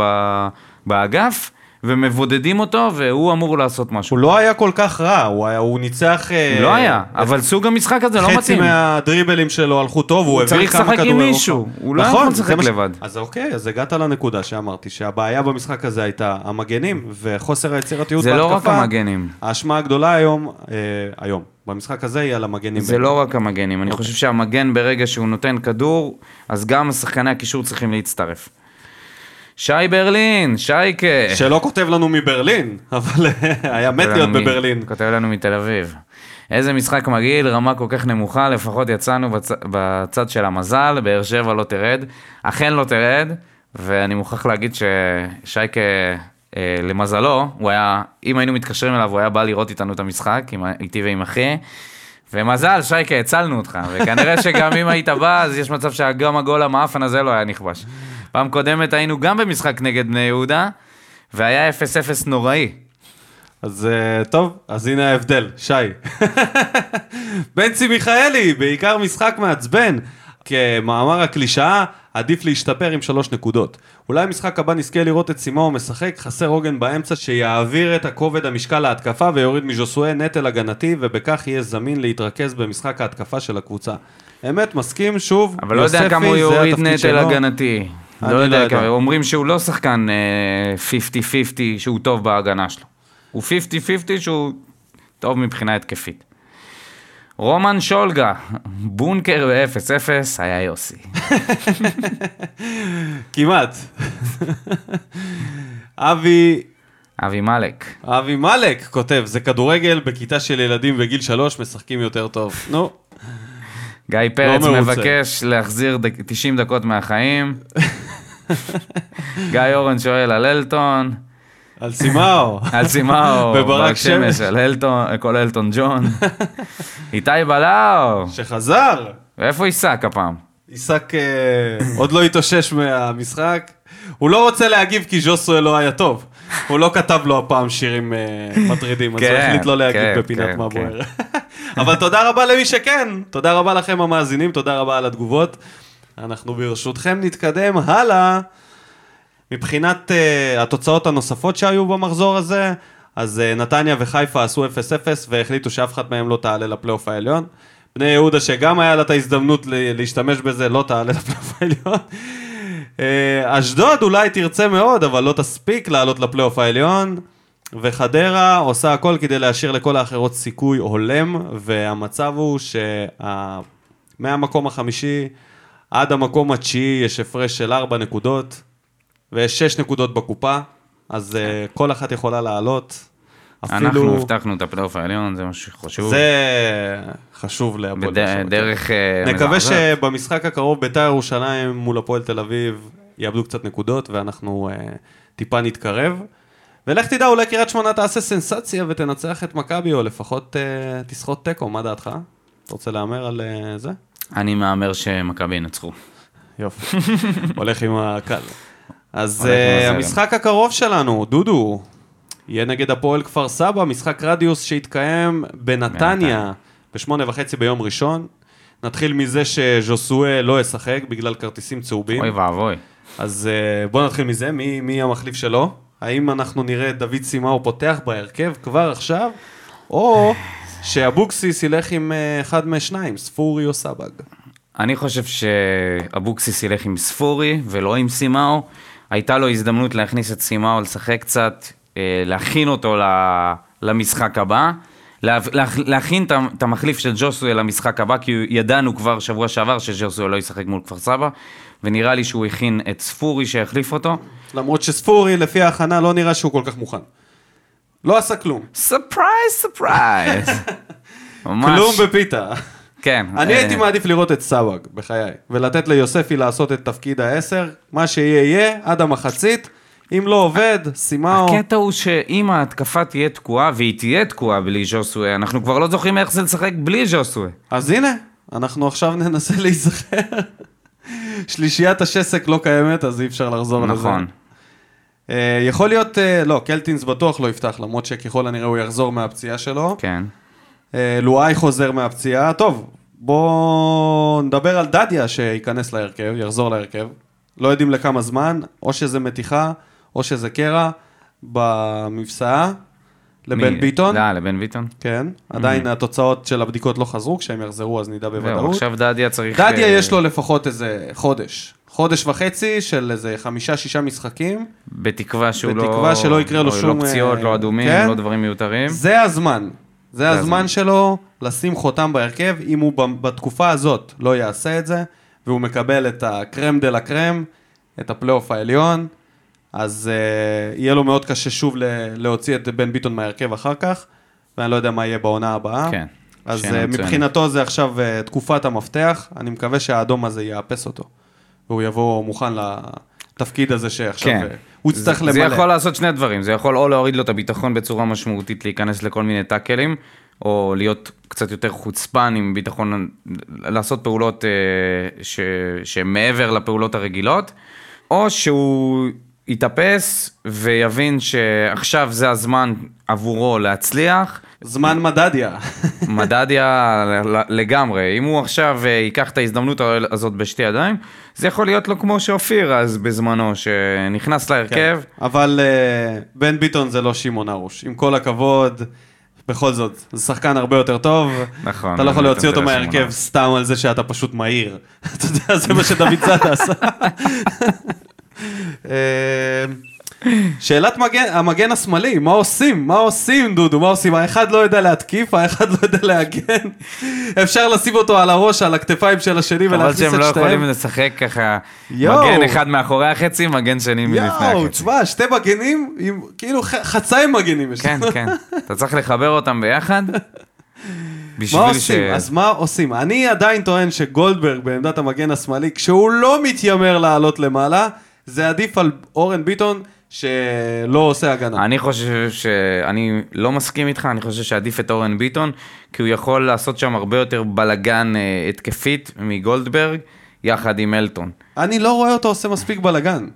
[SPEAKER 2] באגף, ומבודדים אותו, והוא אמור לעשות משהו.
[SPEAKER 1] הוא לא היה כל כך רע, הוא, היה, הוא ניצח... אה,
[SPEAKER 2] לא היה,
[SPEAKER 1] את
[SPEAKER 2] אבל סוג המשחק הזה לא
[SPEAKER 1] חצי
[SPEAKER 2] מתאים.
[SPEAKER 1] מהדריבלים שלו הלכו טוב, הוא העביר
[SPEAKER 2] צריך
[SPEAKER 1] כמה
[SPEAKER 2] לשחק עם
[SPEAKER 1] כדורי
[SPEAKER 2] מישהו,
[SPEAKER 1] רוחב.
[SPEAKER 2] הוא לא
[SPEAKER 1] נכון,
[SPEAKER 2] יכול לשחק
[SPEAKER 1] זה מה ש-
[SPEAKER 2] לבד.
[SPEAKER 1] אז אוקיי, אז הגעת לנקודה שאמרתי, שהבעיה במשחק הזה הייתה המגנים וחוסר היצירתיות
[SPEAKER 2] זה
[SPEAKER 1] בהתקפה.
[SPEAKER 2] לא רק המגנים.
[SPEAKER 1] האשמה הגדולה היום, אה, היום, במשחק הזה היא על המגנים.
[SPEAKER 2] זה לא רק המגנים, אני חושב שהמגן ברגע שהוא נותן כדור, אז גם שחקני הקישור צריכים להצטרף. שי ברלין, שייקה.
[SPEAKER 1] שלא כותב לנו מברלין, אבל אה, היה מת להיות בברלין.
[SPEAKER 2] כותב לנו מתל אביב. איזה משחק מגעיל, רמה כל כך נמוכה, לפחות יצאנו בצ... בצד של המזל, באר שבע לא תרד. אכן לא תרד, ואני מוכרח להגיד ששייקה, אה, למזלו, הוא היה, אם היינו מתקשרים אליו, הוא היה בא לראות איתנו את המשחק, עם, איתי ועם אחי. ומזל, שייקה, הצלנו אותך, וכנראה שגם אם היית בא, אז יש מצב שגם הגול המאפן הזה לא היה נכבש. פעם קודמת היינו גם במשחק נגד בני יהודה, והיה 0-0 נוראי.
[SPEAKER 1] אז אה, טוב, אז הנה ההבדל, שי. (laughs) בנצי מיכאלי, בעיקר משחק מעצבן. כמאמר הקלישאה, עדיף להשתפר עם שלוש נקודות. אולי המשחק הבא נזכה לראות את סימאו משחק, חסר עוגן באמצע שיעביר את הכובד המשקל להתקפה ויוריד מז'וסואל נטל הגנתי, ובכך יהיה זמין להתרכז במשחק ההתקפה של הקבוצה. אמת, מסכים, שוב,
[SPEAKER 2] אבל לא יודע כמה הוא יוריד נטל. הגנתי. לא
[SPEAKER 1] לא
[SPEAKER 2] יודע. כמה, אומרים שהוא לא שחקן אה, 50-50 שהוא טוב בהגנה שלו. הוא 50-50 שהוא טוב מבחינה התקפית. רומן שולגה, בונקר ב-0-0, היה יוסי. (laughs)
[SPEAKER 1] כמעט. (laughs) אבי,
[SPEAKER 2] אבי מלק.
[SPEAKER 1] אבי מלק כותב, זה כדורגל בכיתה של ילדים בגיל שלוש משחקים יותר טוב. (laughs) נו,
[SPEAKER 2] גיא פרץ
[SPEAKER 1] מרוצה.
[SPEAKER 2] מבקש להחזיר דק- 90 דקות מהחיים. גיא אורן שואל על אלטון.
[SPEAKER 1] על סימאו. (laughs)
[SPEAKER 2] על סימאו, (laughs)
[SPEAKER 1] וברק
[SPEAKER 2] ברק שמש. על אלטון, כל אלטון ג'ון. (laughs) איתי בלאו,
[SPEAKER 1] שחזר.
[SPEAKER 2] ואיפה עיסק הפעם?
[SPEAKER 1] עיסק אה, עוד לא התאושש מהמשחק. הוא לא רוצה להגיב כי ז'וסואל לא היה טוב. הוא לא כתב לו הפעם שירים אה, מטרידים, אז הוא
[SPEAKER 2] כן,
[SPEAKER 1] החליט לא להגיב
[SPEAKER 2] כן,
[SPEAKER 1] בפינת
[SPEAKER 2] כן,
[SPEAKER 1] מה. בוער. אבל תודה רבה למי שכן, תודה רבה לכם המאזינים, תודה רבה על התגובות. אנחנו ברשותכם נתקדם הלאה. מבחינת uh, התוצאות הנוספות שהיו במחזור הזה, אז uh, נתניה וחיפה עשו 0-0 והחליטו שאף אחת מהם לא תעלה לפלייאוף העליון. בני יהודה שגם היה לה את ההזדמנות להשתמש בזה, לא תעלה לפלייאוף העליון. אה, אשדוד אולי תרצה מאוד, אבל לא תספיק לעלות לפלייאוף העליון. וחדרה עושה הכל כדי להשאיר לכל האחרות סיכוי הולם, והמצב הוא שמהמקום החמישי עד המקום התשיעי יש הפרש של ארבע נקודות, ויש שש נקודות בקופה, אז אה, כל אחת יכולה לעלות.
[SPEAKER 2] אנחנו
[SPEAKER 1] אפילו...
[SPEAKER 2] הבטחנו את הפלייאוף העליון, זה משהו שחשוב.
[SPEAKER 1] זה חשוב להפועל באר שבע.
[SPEAKER 2] בדרך אה,
[SPEAKER 1] נקווה
[SPEAKER 2] מזעזעת.
[SPEAKER 1] שבמשחק הקרוב בית"ר ירושלים מול הפועל תל אביב יאבדו קצת נקודות ואנחנו uh, טיפה נתקרב. ולך תדע, אולי קריית שמונה תעשה סנסציה ותנצח את מכבי, או לפחות uh, תסחוט תיקו, מה דעתך? אתה רוצה להמר על uh, זה?
[SPEAKER 2] אני מהמר שמכבי ינצחו.
[SPEAKER 1] יופי. הולך עם הקל. אז uh. המשחק הקרוב שלנו, דודו, יהיה נגד הפועל כפר סבא, משחק רדיוס שיתקיים בנתניה
[SPEAKER 2] בנתניה.
[SPEAKER 1] בשמונה וחצי ביום ראשון. נתחיל מזה שז'וסואה לא ישחק בגלל כרטיסים צהובים.
[SPEAKER 2] אוי ואבוי.
[SPEAKER 1] אז uh, בואו נתחיל מזה, מי, מי המחליף שלו? האם אנחנו נראה את דוד סימאו פותח בהרכב כבר עכשיו, או שאבוקסיס ילך עם אה, אחד משניים, ספורי או סבג?
[SPEAKER 2] אני חושב שאבוקסיס ילך עם ספורי ולא עם סימאו. הייתה לו הזדמנות להכניס את סימאו לשחק קצת, אה, להכין אותו למשחק הבא. לה- לה- להכין את המחליף של ג'וסואל למשחק הבא, כי ידענו כבר שבוע שעבר שג'וסואל לא ישחק מול כפר סבא, ונראה לי שהוא הכין את ספורי שיחליף אותו.
[SPEAKER 1] למרות שספורי, לפי ההכנה, לא נראה שהוא כל כך מוכן. לא עשה כלום.
[SPEAKER 2] surprise, surprise. (laughs) ממש.
[SPEAKER 1] כלום בפיתה.
[SPEAKER 2] כן.
[SPEAKER 1] אני
[SPEAKER 2] אה,
[SPEAKER 1] הייתי מעדיף לראות את סבג, בחיי, ולתת ליוספי לעשות את תפקיד העשר, מה שיהיה יהיה, עד המחצית. אם לא עובד, סימאו...
[SPEAKER 2] הקטע הוא שאם ההתקפה תהיה תקועה, והיא תהיה תקועה בלי ז'וסווה, אנחנו כבר לא זוכרים איך זה לשחק בלי ז'וסווה.
[SPEAKER 1] אז הנה, אנחנו עכשיו ננסה (laughs) להיזכר. שלישיית השסק לא קיימת, אז אי אפשר לחזור לזה.
[SPEAKER 2] נכון.
[SPEAKER 1] אה, יכול להיות, אה, לא, קלטינס בטוח לא יפתח, למרות שככל הנראה הוא יחזור מהפציעה שלו.
[SPEAKER 2] כן.
[SPEAKER 1] אה, לואי חוזר מהפציעה. טוב, בואו נדבר על דדיה שייכנס להרכב, יחזור להרכב. לא יודעים לכמה זמן, או שזה מתיחה, או שזה קרע במבצעה. לבן
[SPEAKER 2] מי-
[SPEAKER 1] ביטון.
[SPEAKER 2] לא, לבן ביטון.
[SPEAKER 1] כן, עדיין התוצאות של הבדיקות לא חזרו, כשהם יחזרו אז נדע
[SPEAKER 2] זהו,
[SPEAKER 1] בוודאות.
[SPEAKER 2] עכשיו דדיה צריך...
[SPEAKER 1] דדיה
[SPEAKER 2] אה,
[SPEAKER 1] יש לו לפחות איזה חודש. חודש וחצי של איזה חמישה-שישה משחקים.
[SPEAKER 2] בתקווה שהוא לא...
[SPEAKER 1] בתקווה שלא יקרה לו
[SPEAKER 2] לא-
[SPEAKER 1] שום,
[SPEAKER 2] לא פציעות, לא אדומים,
[SPEAKER 1] כן?
[SPEAKER 2] לא דברים מיותרים.
[SPEAKER 1] זה הזמן. זה הזמן. שלו לשים חותם בהרכב. אם הוא בתקופה הזאת לא יעשה את זה, והוא מקבל את ה crème de la crème, את הפלייאוף העליון, אז אה, יהיה לו מאוד קשה שוב ל- להוציא את בן ביטון מההרכב אחר כך, ואני לא יודע מה יהיה בעונה הבאה.
[SPEAKER 2] כן,
[SPEAKER 1] אז
[SPEAKER 2] אה.
[SPEAKER 1] מבחינתו זה עכשיו אה, תקופת המפתח, אני מקווה שהאדום הזה יאפס אותו, והוא יבוא מוכן לתפקיד הזה שעכשיו
[SPEAKER 2] כן.
[SPEAKER 1] uh, הוא יצטרך למלא.
[SPEAKER 2] זה יכול לעשות שני דברים, זה יכול או להוריד לו את הביטחון בצורה משמעותית להיכנס לכל מיני טאקלים, או להיות קצת יותר חוצפן עם ביטחון, לעשות פעולות אה, ש- שהן מעבר לפעולות הרגילות, או שהוא יתאפס ויבין שעכשיו זה הזמן עבורו להצליח.
[SPEAKER 1] זמן מדדיה. (laughs)
[SPEAKER 2] מדדיה לגמרי. אם הוא עכשיו אה, ייקח את ההזדמנות הזאת בשתי ידיים, זה יכול להיות לו כמו שאופיר אז בזמנו, שנכנס להרכב.
[SPEAKER 1] כן. אבל uh, בן ביטון זה לא שמעון ארוש. עם כל הכבוד, בכל זאת, זה שחקן הרבה יותר טוב.
[SPEAKER 2] נכון.
[SPEAKER 1] אתה לא יכול להוציא אותו
[SPEAKER 2] שמעון
[SPEAKER 1] סתם על זה שאתה פשוט מהיר. (laughs) אתה יודע, זה מה שדוד זאדה עשה. (laughs) אה, שאלת מגן, המגן השמאלי, מה עושים? מה עושים, דודו? מה עושים? האחד לא יודע להתקיף, האחד לא יודע להגן. אפשר לשים אותו על הראש, על הכתפיים של השני
[SPEAKER 2] אבל
[SPEAKER 1] ולהכניס
[SPEAKER 2] שהם
[SPEAKER 1] את
[SPEAKER 2] לא יכולים
[SPEAKER 1] שתיהם.
[SPEAKER 2] לשחק ככה,
[SPEAKER 1] יואו.
[SPEAKER 2] מגן אחד מאחורי החצי, מגן שני מלפני
[SPEAKER 1] יואו,
[SPEAKER 2] החצי.
[SPEAKER 1] תשמע, שתי מגנים, עם, כאילו חצאי מגנים יש.
[SPEAKER 2] כן. כן. אתה צריך לחבר אותם ביחד. (laughs)
[SPEAKER 1] מה עושים? אז מה עושים? אני עדיין טוען שגולדברג בעמדת המגן השמאלי, כשהוא לא מתיימר לעלות למעלה, זה עדיף על אורן ביטון שלא עושה הגנה.
[SPEAKER 2] אני חושב ש... אני לא מסכים איתך, אני חושב שעדיף את אורן ביטון, כי הוא יכול לעשות שם הרבה יותר בלגן אה, התקפית מגולדברג, יחד עם אלטון.
[SPEAKER 1] אני לא רואה אותו עושה מספיק בלאגן.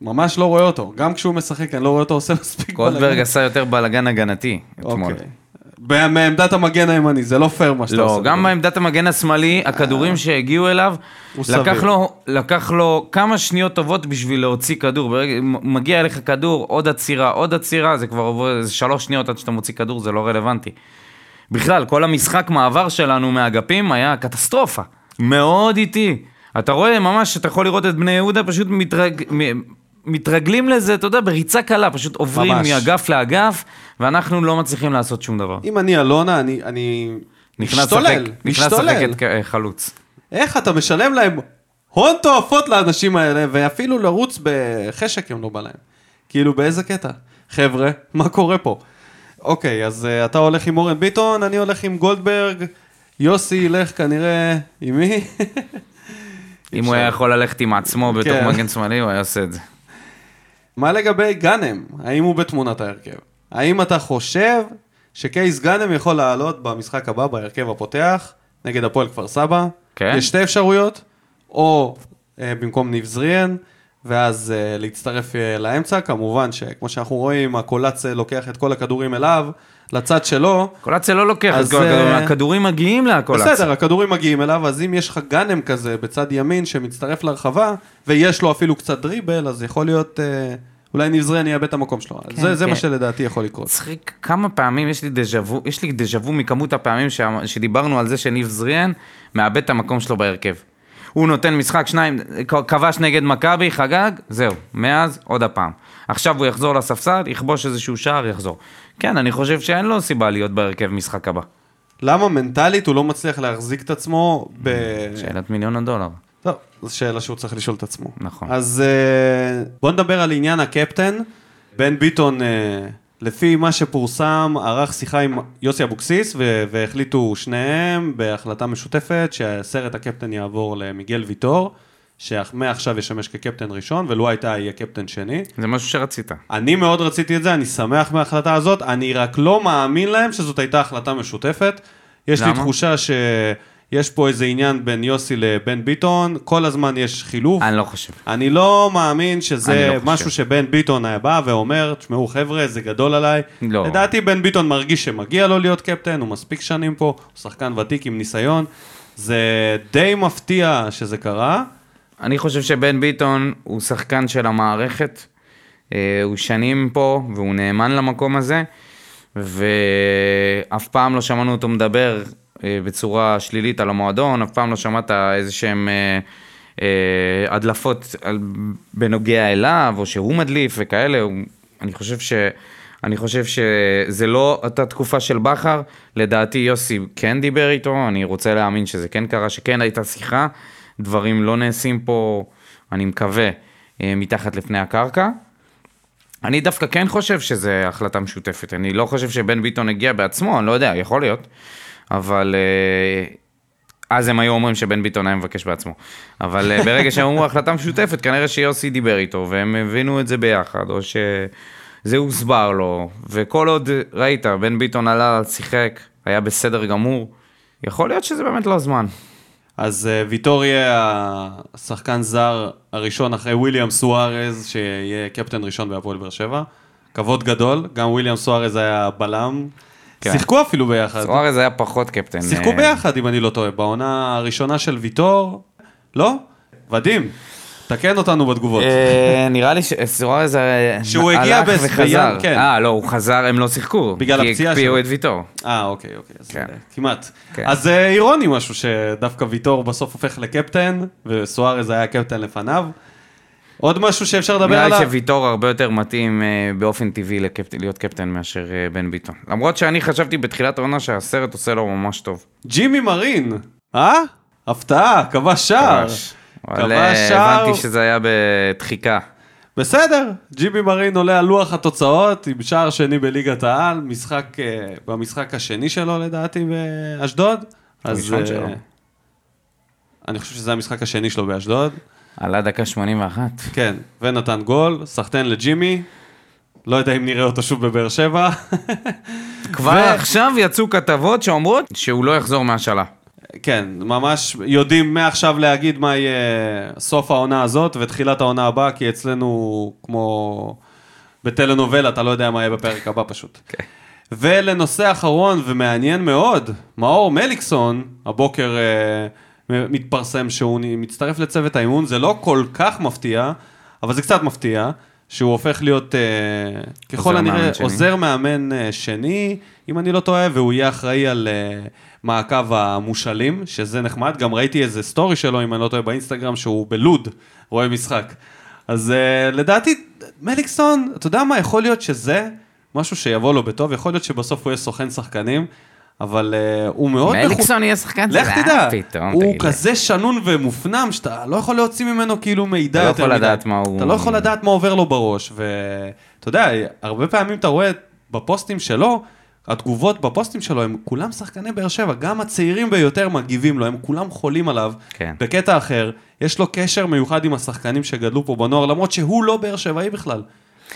[SPEAKER 1] ממש לא רואה אותו. גם כשהוא משחק, אני לא רואה אותו עושה מספיק בלאגן.
[SPEAKER 2] גולדברג עשה יותר בלגן הגנתי אתמול.
[SPEAKER 1] אוקיי. מעמדת המגן הימני, זה לא פייר מה שאתה עושה.
[SPEAKER 2] לא, גם בעמדת המגן השמאלי, הכדורים שהגיעו אליו, לקח. לו, לקח לו כמה שניות טובות בשביל להוציא כדור. ברגע, מגיע אליך כדור, עוד עצירה, עוד עצירה, זה כבר עובר איזה שלוש שניות עד שאתה מוציא כדור, זה לא רלוונטי. בכלל, כל המשחק מעבר שלנו מהאגפים היה קטסטרופה. מאוד איטי. אתה רואה ממש, אתה יכול לראות את בני יהודה פשוט מתרג... מתרגלים לזה, אתה יודע, בריצה קלה, פשוט עוברים
[SPEAKER 1] ממש.
[SPEAKER 2] מאגף לאגף, ואנחנו לא מצליחים לעשות שום דבר.
[SPEAKER 1] אם אני אלונה, אני, אני
[SPEAKER 2] נכנס לשחק,
[SPEAKER 1] משתולל,
[SPEAKER 2] נכנס לשחק
[SPEAKER 1] משתולל.
[SPEAKER 2] את כ- חלוץ.
[SPEAKER 1] איך אתה משלם להם הון תועפות לאנשים האלה, ואפילו לרוץ בחשק הם לא בא להם. כאילו, באיזה קטע? חבר'ה, מה קורה פה? אוקיי, אז uh, אתה הולך עם אורן ביטון, אני הולך עם גולדברג, יוסי ילך כנראה עם מי?
[SPEAKER 2] אם הוא היה יכול ללכת עם עצמו בתור
[SPEAKER 1] כן.
[SPEAKER 2] מגן שמאלי, הוא היה עושה את זה.
[SPEAKER 1] מה לגבי גאנם? האם הוא בתמונת ההרכב? האם אתה חושב שקייס גאנם יכול לעלות במשחק הבא בהרכב הפותח נגד הפועל כפר סבא?
[SPEAKER 2] כן.
[SPEAKER 1] יש שתי אפשרויות, או אה, במקום ניב זריאן, ואז אה, להצטרף אה, לאמצע, כמובן שכמו שאנחנו רואים, הקולץ לוקח את כל הכדורים אליו, לצד שלו.
[SPEAKER 2] קולציה לא לוקח
[SPEAKER 1] אז,
[SPEAKER 2] כל הכדורים, הכדורים מגיעים לקולציה.
[SPEAKER 1] בסדר, הכדורים מגיעים אליו, אז אם יש לך גאנם כזה בצד ימין שמצטרף לרחבה, ויש לו אפילו קצת דריבל, אז יכול להיות, אה, אולי זריאן יאבד את המקום שלו.
[SPEAKER 2] כן,
[SPEAKER 1] זה, זה
[SPEAKER 2] כן.
[SPEAKER 1] מה שלדעתי יכול לקרות.
[SPEAKER 2] מצחיק כמה פעמים יש לי דז'ה וו, יש לי דז'ה וו מכמות הפעמים ש... שדיברנו על זה שניב זריאן מאבד את המקום שלו בהרכב. הוא נותן משחק שניים, כבש נגד מכבי, חגג, זהו, מאז עוד הפעם. עכשיו הוא יחזור לספסל, יכבוש איזשהו שער, יחזור. כן, אני חושב שאין לו סיבה להיות בהרכב משחק הבא.
[SPEAKER 1] למה מנטלית הוא לא מצליח להחזיק את עצמו ב...
[SPEAKER 2] שאלת מיליון הדולר.
[SPEAKER 1] טוב, זו שאלה שהוא צריך לשאול את עצמו.
[SPEAKER 2] נכון.
[SPEAKER 1] אז אה, בוא נדבר על עניין הקפטן. בן ביטון, אה, לפי מה שפורסם, ערך שיחה עם יוסי אבוקסיס, והחליטו שניהם בהחלטה משותפת שהסרט הקפטן יעבור למיגל ויטור, שמעכשיו ישמש כקפטן ראשון, ולו הייתה יהיה קפטן שני.
[SPEAKER 2] זה משהו שרצית.
[SPEAKER 1] אני מאוד רציתי את זה, אני שמח מההחלטה הזאת, אני רק לא מאמין להם שזאת הייתה החלטה משותפת. יש לי
[SPEAKER 2] למה?
[SPEAKER 1] תחושה שיש פה איזה עניין בין יוסי לבן ביטון, כל הזמן יש חילוף.
[SPEAKER 2] אני לא חושב.
[SPEAKER 1] אני לא מאמין שזה
[SPEAKER 2] לא חושב.
[SPEAKER 1] משהו שבן ביטון היה בא ואומר, תשמעו חבר'ה, זה גדול עליי.
[SPEAKER 2] לא.
[SPEAKER 1] לדעתי בן ביטון מרגיש שמגיע לו להיות קפטן, הוא מספיק שנים פה, הוא שחקן ותיק עם ניסיון. זה די מפתיע שזה קרה.
[SPEAKER 2] אני חושב שבן ביטון הוא שחקן של המערכת, אה, הוא שנים פה והוא נאמן למקום הזה, ואף פעם לא שמענו אותו מדבר אה, בצורה שלילית על המועדון, אף פעם לא שמעת איזה שהם אה, הדלפות בנוגע אליו, או שהוא מדליף וכאלה, אני חושב ש... אני חושב שזה לא אותה תקופה של בכר, לדעתי יוסי כן דיבר איתו, אני רוצה להאמין שזה כן קרה, שכן הייתה שיחה, דברים לא נעשים פה, אני מקווה, אה, מתחת לפני הקרקע. אני דווקא כן חושב שזו החלטה משותפת, אני לא חושב שבן ביטון הגיע בעצמו, אני לא יודע, יכול להיות, אבל אה, אז הם היו אומרים שבן ביטון היה מבקש בעצמו. אבל אה, ברגע שהם אמרו החלטה משותפת, כנראה שיוסי דיבר איתו, והם הבינו את זה ביחד, או שזה הוסבר לו, וכל עוד, ראית, בן ביטון עלה, שיחק, היה בסדר גמור, יכול להיות שזה באמת לא הזמן.
[SPEAKER 1] אז אה, ויטור יהיה השחקן זר הראשון אחרי וויליאם סוארז, שיהיה קפטן ראשון בהפועל באר שבע. כבוד גדול, גם וויליאם סוארז היה בלם.
[SPEAKER 2] כן.
[SPEAKER 1] שיחקו אפילו ביחד.
[SPEAKER 2] סוארז היה פחות קפטן.
[SPEAKER 1] שיחקו
[SPEAKER 2] אה,
[SPEAKER 1] ביחד, אם אני לא טועה, בעונה הראשונה של ויטור. לא? ודים, תקן אותנו בתגובות.
[SPEAKER 2] אה, נראה לי שסוארז אה,
[SPEAKER 1] שהוא הגיע
[SPEAKER 2] הלך
[SPEAKER 1] בס-
[SPEAKER 2] וחזר.
[SPEAKER 1] בים, כן.
[SPEAKER 2] אה, לא, הוא חזר, הם לא שיחקו.
[SPEAKER 1] בגלל הפציעה
[SPEAKER 2] כי
[SPEAKER 1] שלו.
[SPEAKER 2] הקפיאו את ויטור.
[SPEAKER 1] אה, אוקיי, אוקיי, אז
[SPEAKER 2] כן.
[SPEAKER 1] אה, כמעט.
[SPEAKER 2] כן.
[SPEAKER 1] אז זה אירוני משהו שדווקא ויטור בסוף הופך לקפטן, וסוארז היה קפטן לפניו. עוד משהו שאפשר לדבר
[SPEAKER 2] נראה לי
[SPEAKER 1] עליו?
[SPEAKER 2] שוויטור הרבה יותר מתאים אה, באופן טבעי להיות קפטן מאשר אה, בן ביטון. למרות שאני חשבתי בתחילת העונה שהסרט עושה לו ממש טוב.
[SPEAKER 1] ג'ימי מרין, אה? הפתעה, כבש שער.
[SPEAKER 2] אבל
[SPEAKER 1] כבש
[SPEAKER 2] אה,
[SPEAKER 1] שער.
[SPEAKER 2] הבנתי שזה היה בדחיקה.
[SPEAKER 1] בסדר, ג'ימי מרין עולה על לוח התוצאות עם שער שני בליגת העל, משחק, אה, במשחק השני שלו לדעתי באשדוד. אז, אה,
[SPEAKER 2] שלו.
[SPEAKER 1] אני חושב שזה המשחק השני שלו באשדוד.
[SPEAKER 2] עלה דקה 81.
[SPEAKER 1] כן, ונתן גול, סחטיין לג'ימי. לא יודע אם נראה אותו שוב בבאר שבע.
[SPEAKER 2] כבר
[SPEAKER 1] ו-
[SPEAKER 2] עכשיו יצאו כתבות שאומרות שהוא לא יחזור מהשאלה.
[SPEAKER 1] כן, ממש יודעים מעכשיו להגיד מה יהיה סוף העונה הזאת ותחילת העונה הבאה, כי אצלנו, כמו בטלנובלה, אתה לא יודע מה יהיה בפרק הבא פשוט. (laughs)
[SPEAKER 2] כן.
[SPEAKER 1] ולנושא אחרון ומעניין מאוד, מאור מליקסון, הבוקר אה, מתפרסם שהוא מצטרף לצוות האימון, זה לא כל כך מפתיע, אבל זה קצת מפתיע, שהוא הופך להיות אה, ככל הנראה
[SPEAKER 2] מאמן.
[SPEAKER 1] עוזר מאמן אה, שני, אם אני לא טועה, והוא יהיה אחראי על אה, מעקב המושאלים, שזה נחמד, גם ראיתי איזה סטורי שלו, אם אני לא טועה, באינסטגרם, שהוא בלוד, רואה משחק. אז אה, לדעתי, מליקסון, אתה יודע מה, יכול להיות שזה משהו שיבוא לו בטוב, יכול להיות שבסוף הוא יהיה סוכן שחקנים, אבל אה, הוא מאוד... מחו-
[SPEAKER 2] מליקסון יהיה שחקן?
[SPEAKER 1] לך
[SPEAKER 2] אה,
[SPEAKER 1] תדע,
[SPEAKER 2] פתאום,
[SPEAKER 1] הוא
[SPEAKER 2] תגיד לי.
[SPEAKER 1] כזה שנון ומופנם, שאתה לא יכול להוציא ממנו כאילו מידע
[SPEAKER 2] אתה לא
[SPEAKER 1] יותר
[SPEAKER 2] יכול
[SPEAKER 1] מדי.
[SPEAKER 2] לדעת מה הוא-
[SPEAKER 1] אתה לא יכול לדעת מה עובר לו בראש, ואתה יודע, הרבה פעמים אתה רואה בפוסטים שלו, התגובות בפוסטים שלו הם כולם שחקני באר שבע, גם הצעירים ביותר מגיבים לו, הם כולם חולים עליו.
[SPEAKER 2] כן.
[SPEAKER 1] בקטע אחר, יש לו קשר מיוחד עם השחקנים שגדלו פה בנוער, למרות שהוא לא באר שבעי בכלל.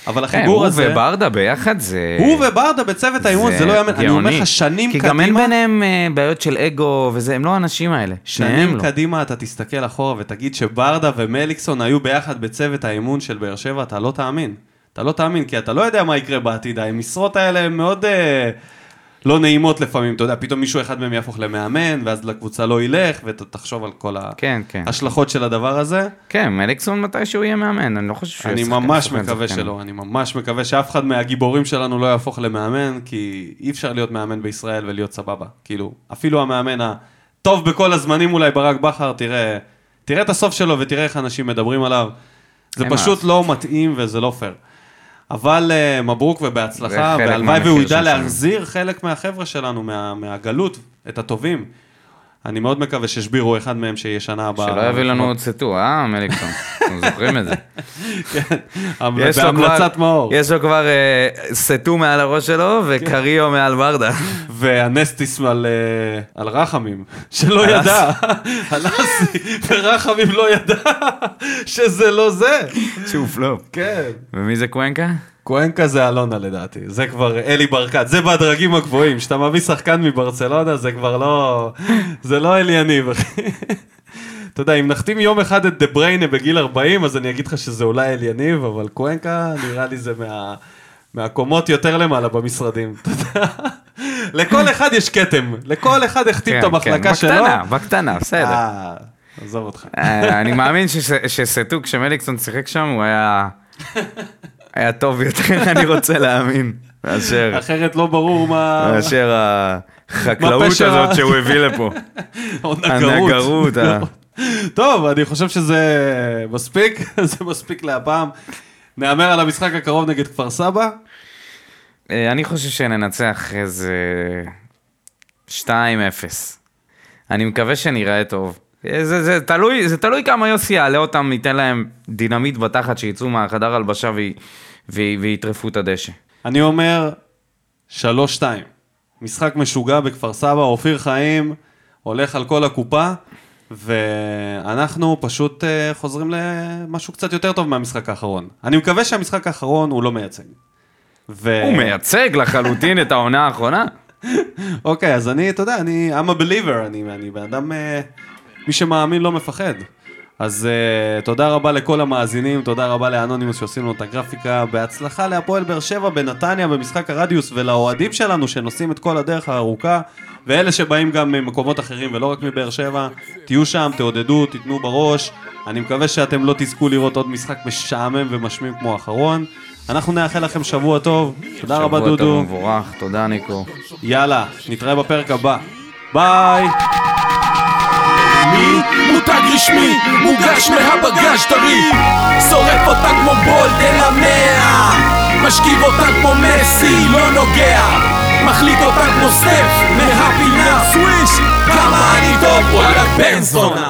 [SPEAKER 1] אבל
[SPEAKER 2] כן,
[SPEAKER 1] החיבור
[SPEAKER 2] הוא
[SPEAKER 1] הזה...
[SPEAKER 2] וברדה ביחד זה...
[SPEAKER 1] הוא וברדה בצוות האימון, זה לא יאמן, אני אומר. לך, שנים
[SPEAKER 2] כי
[SPEAKER 1] קדימה...
[SPEAKER 2] גם אין ביניהם אה, בעיות של אגו וזה, הם לא האנשים האלה. שניהם
[SPEAKER 1] שנים
[SPEAKER 2] לא.
[SPEAKER 1] קדימה אתה תסתכל אחורה ותגיד שברדה ומליקסון היו ביחד בצוות האימון של באר שבע, אתה לא תאמין. אתה לא תאמין, כי אתה לא יודע מה יקרה בעתיד. המשרות האלה הן מאוד אה, לא נעימות לפעמים. אתה יודע, פתאום מישהו אחד מהם יהפוך למאמן, ואז לקבוצה לא ילך, ותחשוב על כל
[SPEAKER 2] כן, כן.
[SPEAKER 1] ההשלכות של הדבר הזה.
[SPEAKER 2] כן, מליקסון מתי שהוא יהיה מאמן, אני לא חושב שהוא
[SPEAKER 1] אני
[SPEAKER 2] יהיה שחקן-
[SPEAKER 1] ממש מקווה. שלא, אני ממש מקווה שאף אחד מהגיבורים שלנו לא יהפוך למאמן, כי אי אפשר להיות מאמן בישראל ולהיות סבבה. כאילו, אפילו המאמן הטוב בכל הזמנים אולי, ברק בכר, תראה, תראה את הסוף שלו ותראה איך אנשים מדברים עליו. זה
[SPEAKER 2] מה
[SPEAKER 1] פשוט
[SPEAKER 2] לעשות.
[SPEAKER 1] לא מתאים וזה לא פייר. אבל uh, מברוק ובהצלחה, והלוואי והוא ידע. להחזיר חלק מהחבר'ה שלנו, מה, מהגלות, את הטובים. אני מאוד מקווה ששבירו אחד מהם שיהיה שנה הבאה.
[SPEAKER 2] שלא יביא לנו עוד סטו, אה, מליקסון? אתם זוכרים את זה.
[SPEAKER 1] כן, בהמלצת מאור.
[SPEAKER 2] יש לו כבר אה, סטו מעל הראש שלו וקריו מעל ברדה.
[SPEAKER 1] והנסטיס על, אה, על רחמים, שלא ידע, הלסי, (laughs) ורחמים לא ידע שזה לא זה.
[SPEAKER 2] שהוא פלופ.
[SPEAKER 1] כן.
[SPEAKER 2] ומי זה קוונקה?
[SPEAKER 1] קוונקה זה אלונה לדעתי, זה כבר אלי ברקת, זה בדרגים הגבוהים, כשאתה מביא שחקן מברצלונה זה כבר לא, זה לא אלי יניב, אחי. אתה יודע, אם נחתים יום אחד את דה בריינה בגיל 40, אז אני אגיד לך שזה אולי אלי יניב, אבל קוונקה נראה לי זה מה, מהקומות יותר למעלה במשרדים. לכל אחד יש כתם, לכל אחד החתים את
[SPEAKER 2] כן,
[SPEAKER 1] המחלקה
[SPEAKER 2] כן,
[SPEAKER 1] שלו.
[SPEAKER 2] בקטנה, בקטנה, בסדר.
[SPEAKER 1] אה, עזוב אותך.
[SPEAKER 2] אה, אני מאמין שס- שסטו, כשמליקסון שיחק שם, הוא היה... היה טוב יותר, (laughs) אני רוצה להאמין, מאשר
[SPEAKER 1] אחרת לא ברור מה...
[SPEAKER 2] מאשר החקלאות הזאת שהוא הביא לפה. (laughs) הנגרות, ה-
[SPEAKER 1] טוב, אני חושב שזה מספיק, (laughs) זה מספיק להפעם. נהמר על המשחק הקרוב נגד כפר סבא.
[SPEAKER 2] אה, אני חושב שננצח איזה 2-0. אני מקווה שנראה טוב. אה, זה, זה, תלוי, זה תלוי כמה יוסי יעלה אותם, ייתן להם דינמיט בתחת, שיצאו מהחדר הלבשה וי- וי- ויטרפו את הדשא.
[SPEAKER 1] אני אומר, 3-2. משחק משוגע בכפר סבא, אופיר חיים הולך על כל הקופה, ואנחנו פשוט uh, חוזרים למשהו קצת יותר טוב מהמשחק האחרון. אני מקווה שהמשחק האחרון הוא לא מייצג. ו...
[SPEAKER 2] הוא מייצג לחלוטין את העונה האחרונה. (laughs)
[SPEAKER 1] אוקיי, אז אני, אתה יודע, אני, I'm a believer, אני, אני בן אדם, אה, מי שמאמין לא מפחד. אז uh, תודה רבה לכל המאזינים, תודה רבה לאנונימוס שעושים לנו את הגרפיקה, בהצלחה להפועל באר שבע בנתניה במשחק הרדיוס ולאוהדים שלנו שנוסעים את כל הדרך הארוכה ואלה שבאים גם ממקומות אחרים ולא רק מבאר שבע, תהיו שם, תעודדו, תיתנו בראש, אני מקווה שאתם לא תזכו לראות עוד משחק משעמם ומשמים כמו האחרון. אנחנו נאחל לכם שבוע טוב, תודה רבה
[SPEAKER 2] שבוע טוב
[SPEAKER 1] דודו,
[SPEAKER 2] ומבורך, תודה ניקו.
[SPEAKER 1] יאללה, נתראה בפרק הבא, ביי!
[SPEAKER 4] אני מותג רשמי, מוגש מהבגש טרי שורף אותה כמו בולד אל המאה. משכיב אותה כמו מסי, לא נוגע. מחליט אותה כמו סטף מהפינה. סוויש! כמה אני טוב, וואלה בן זונה.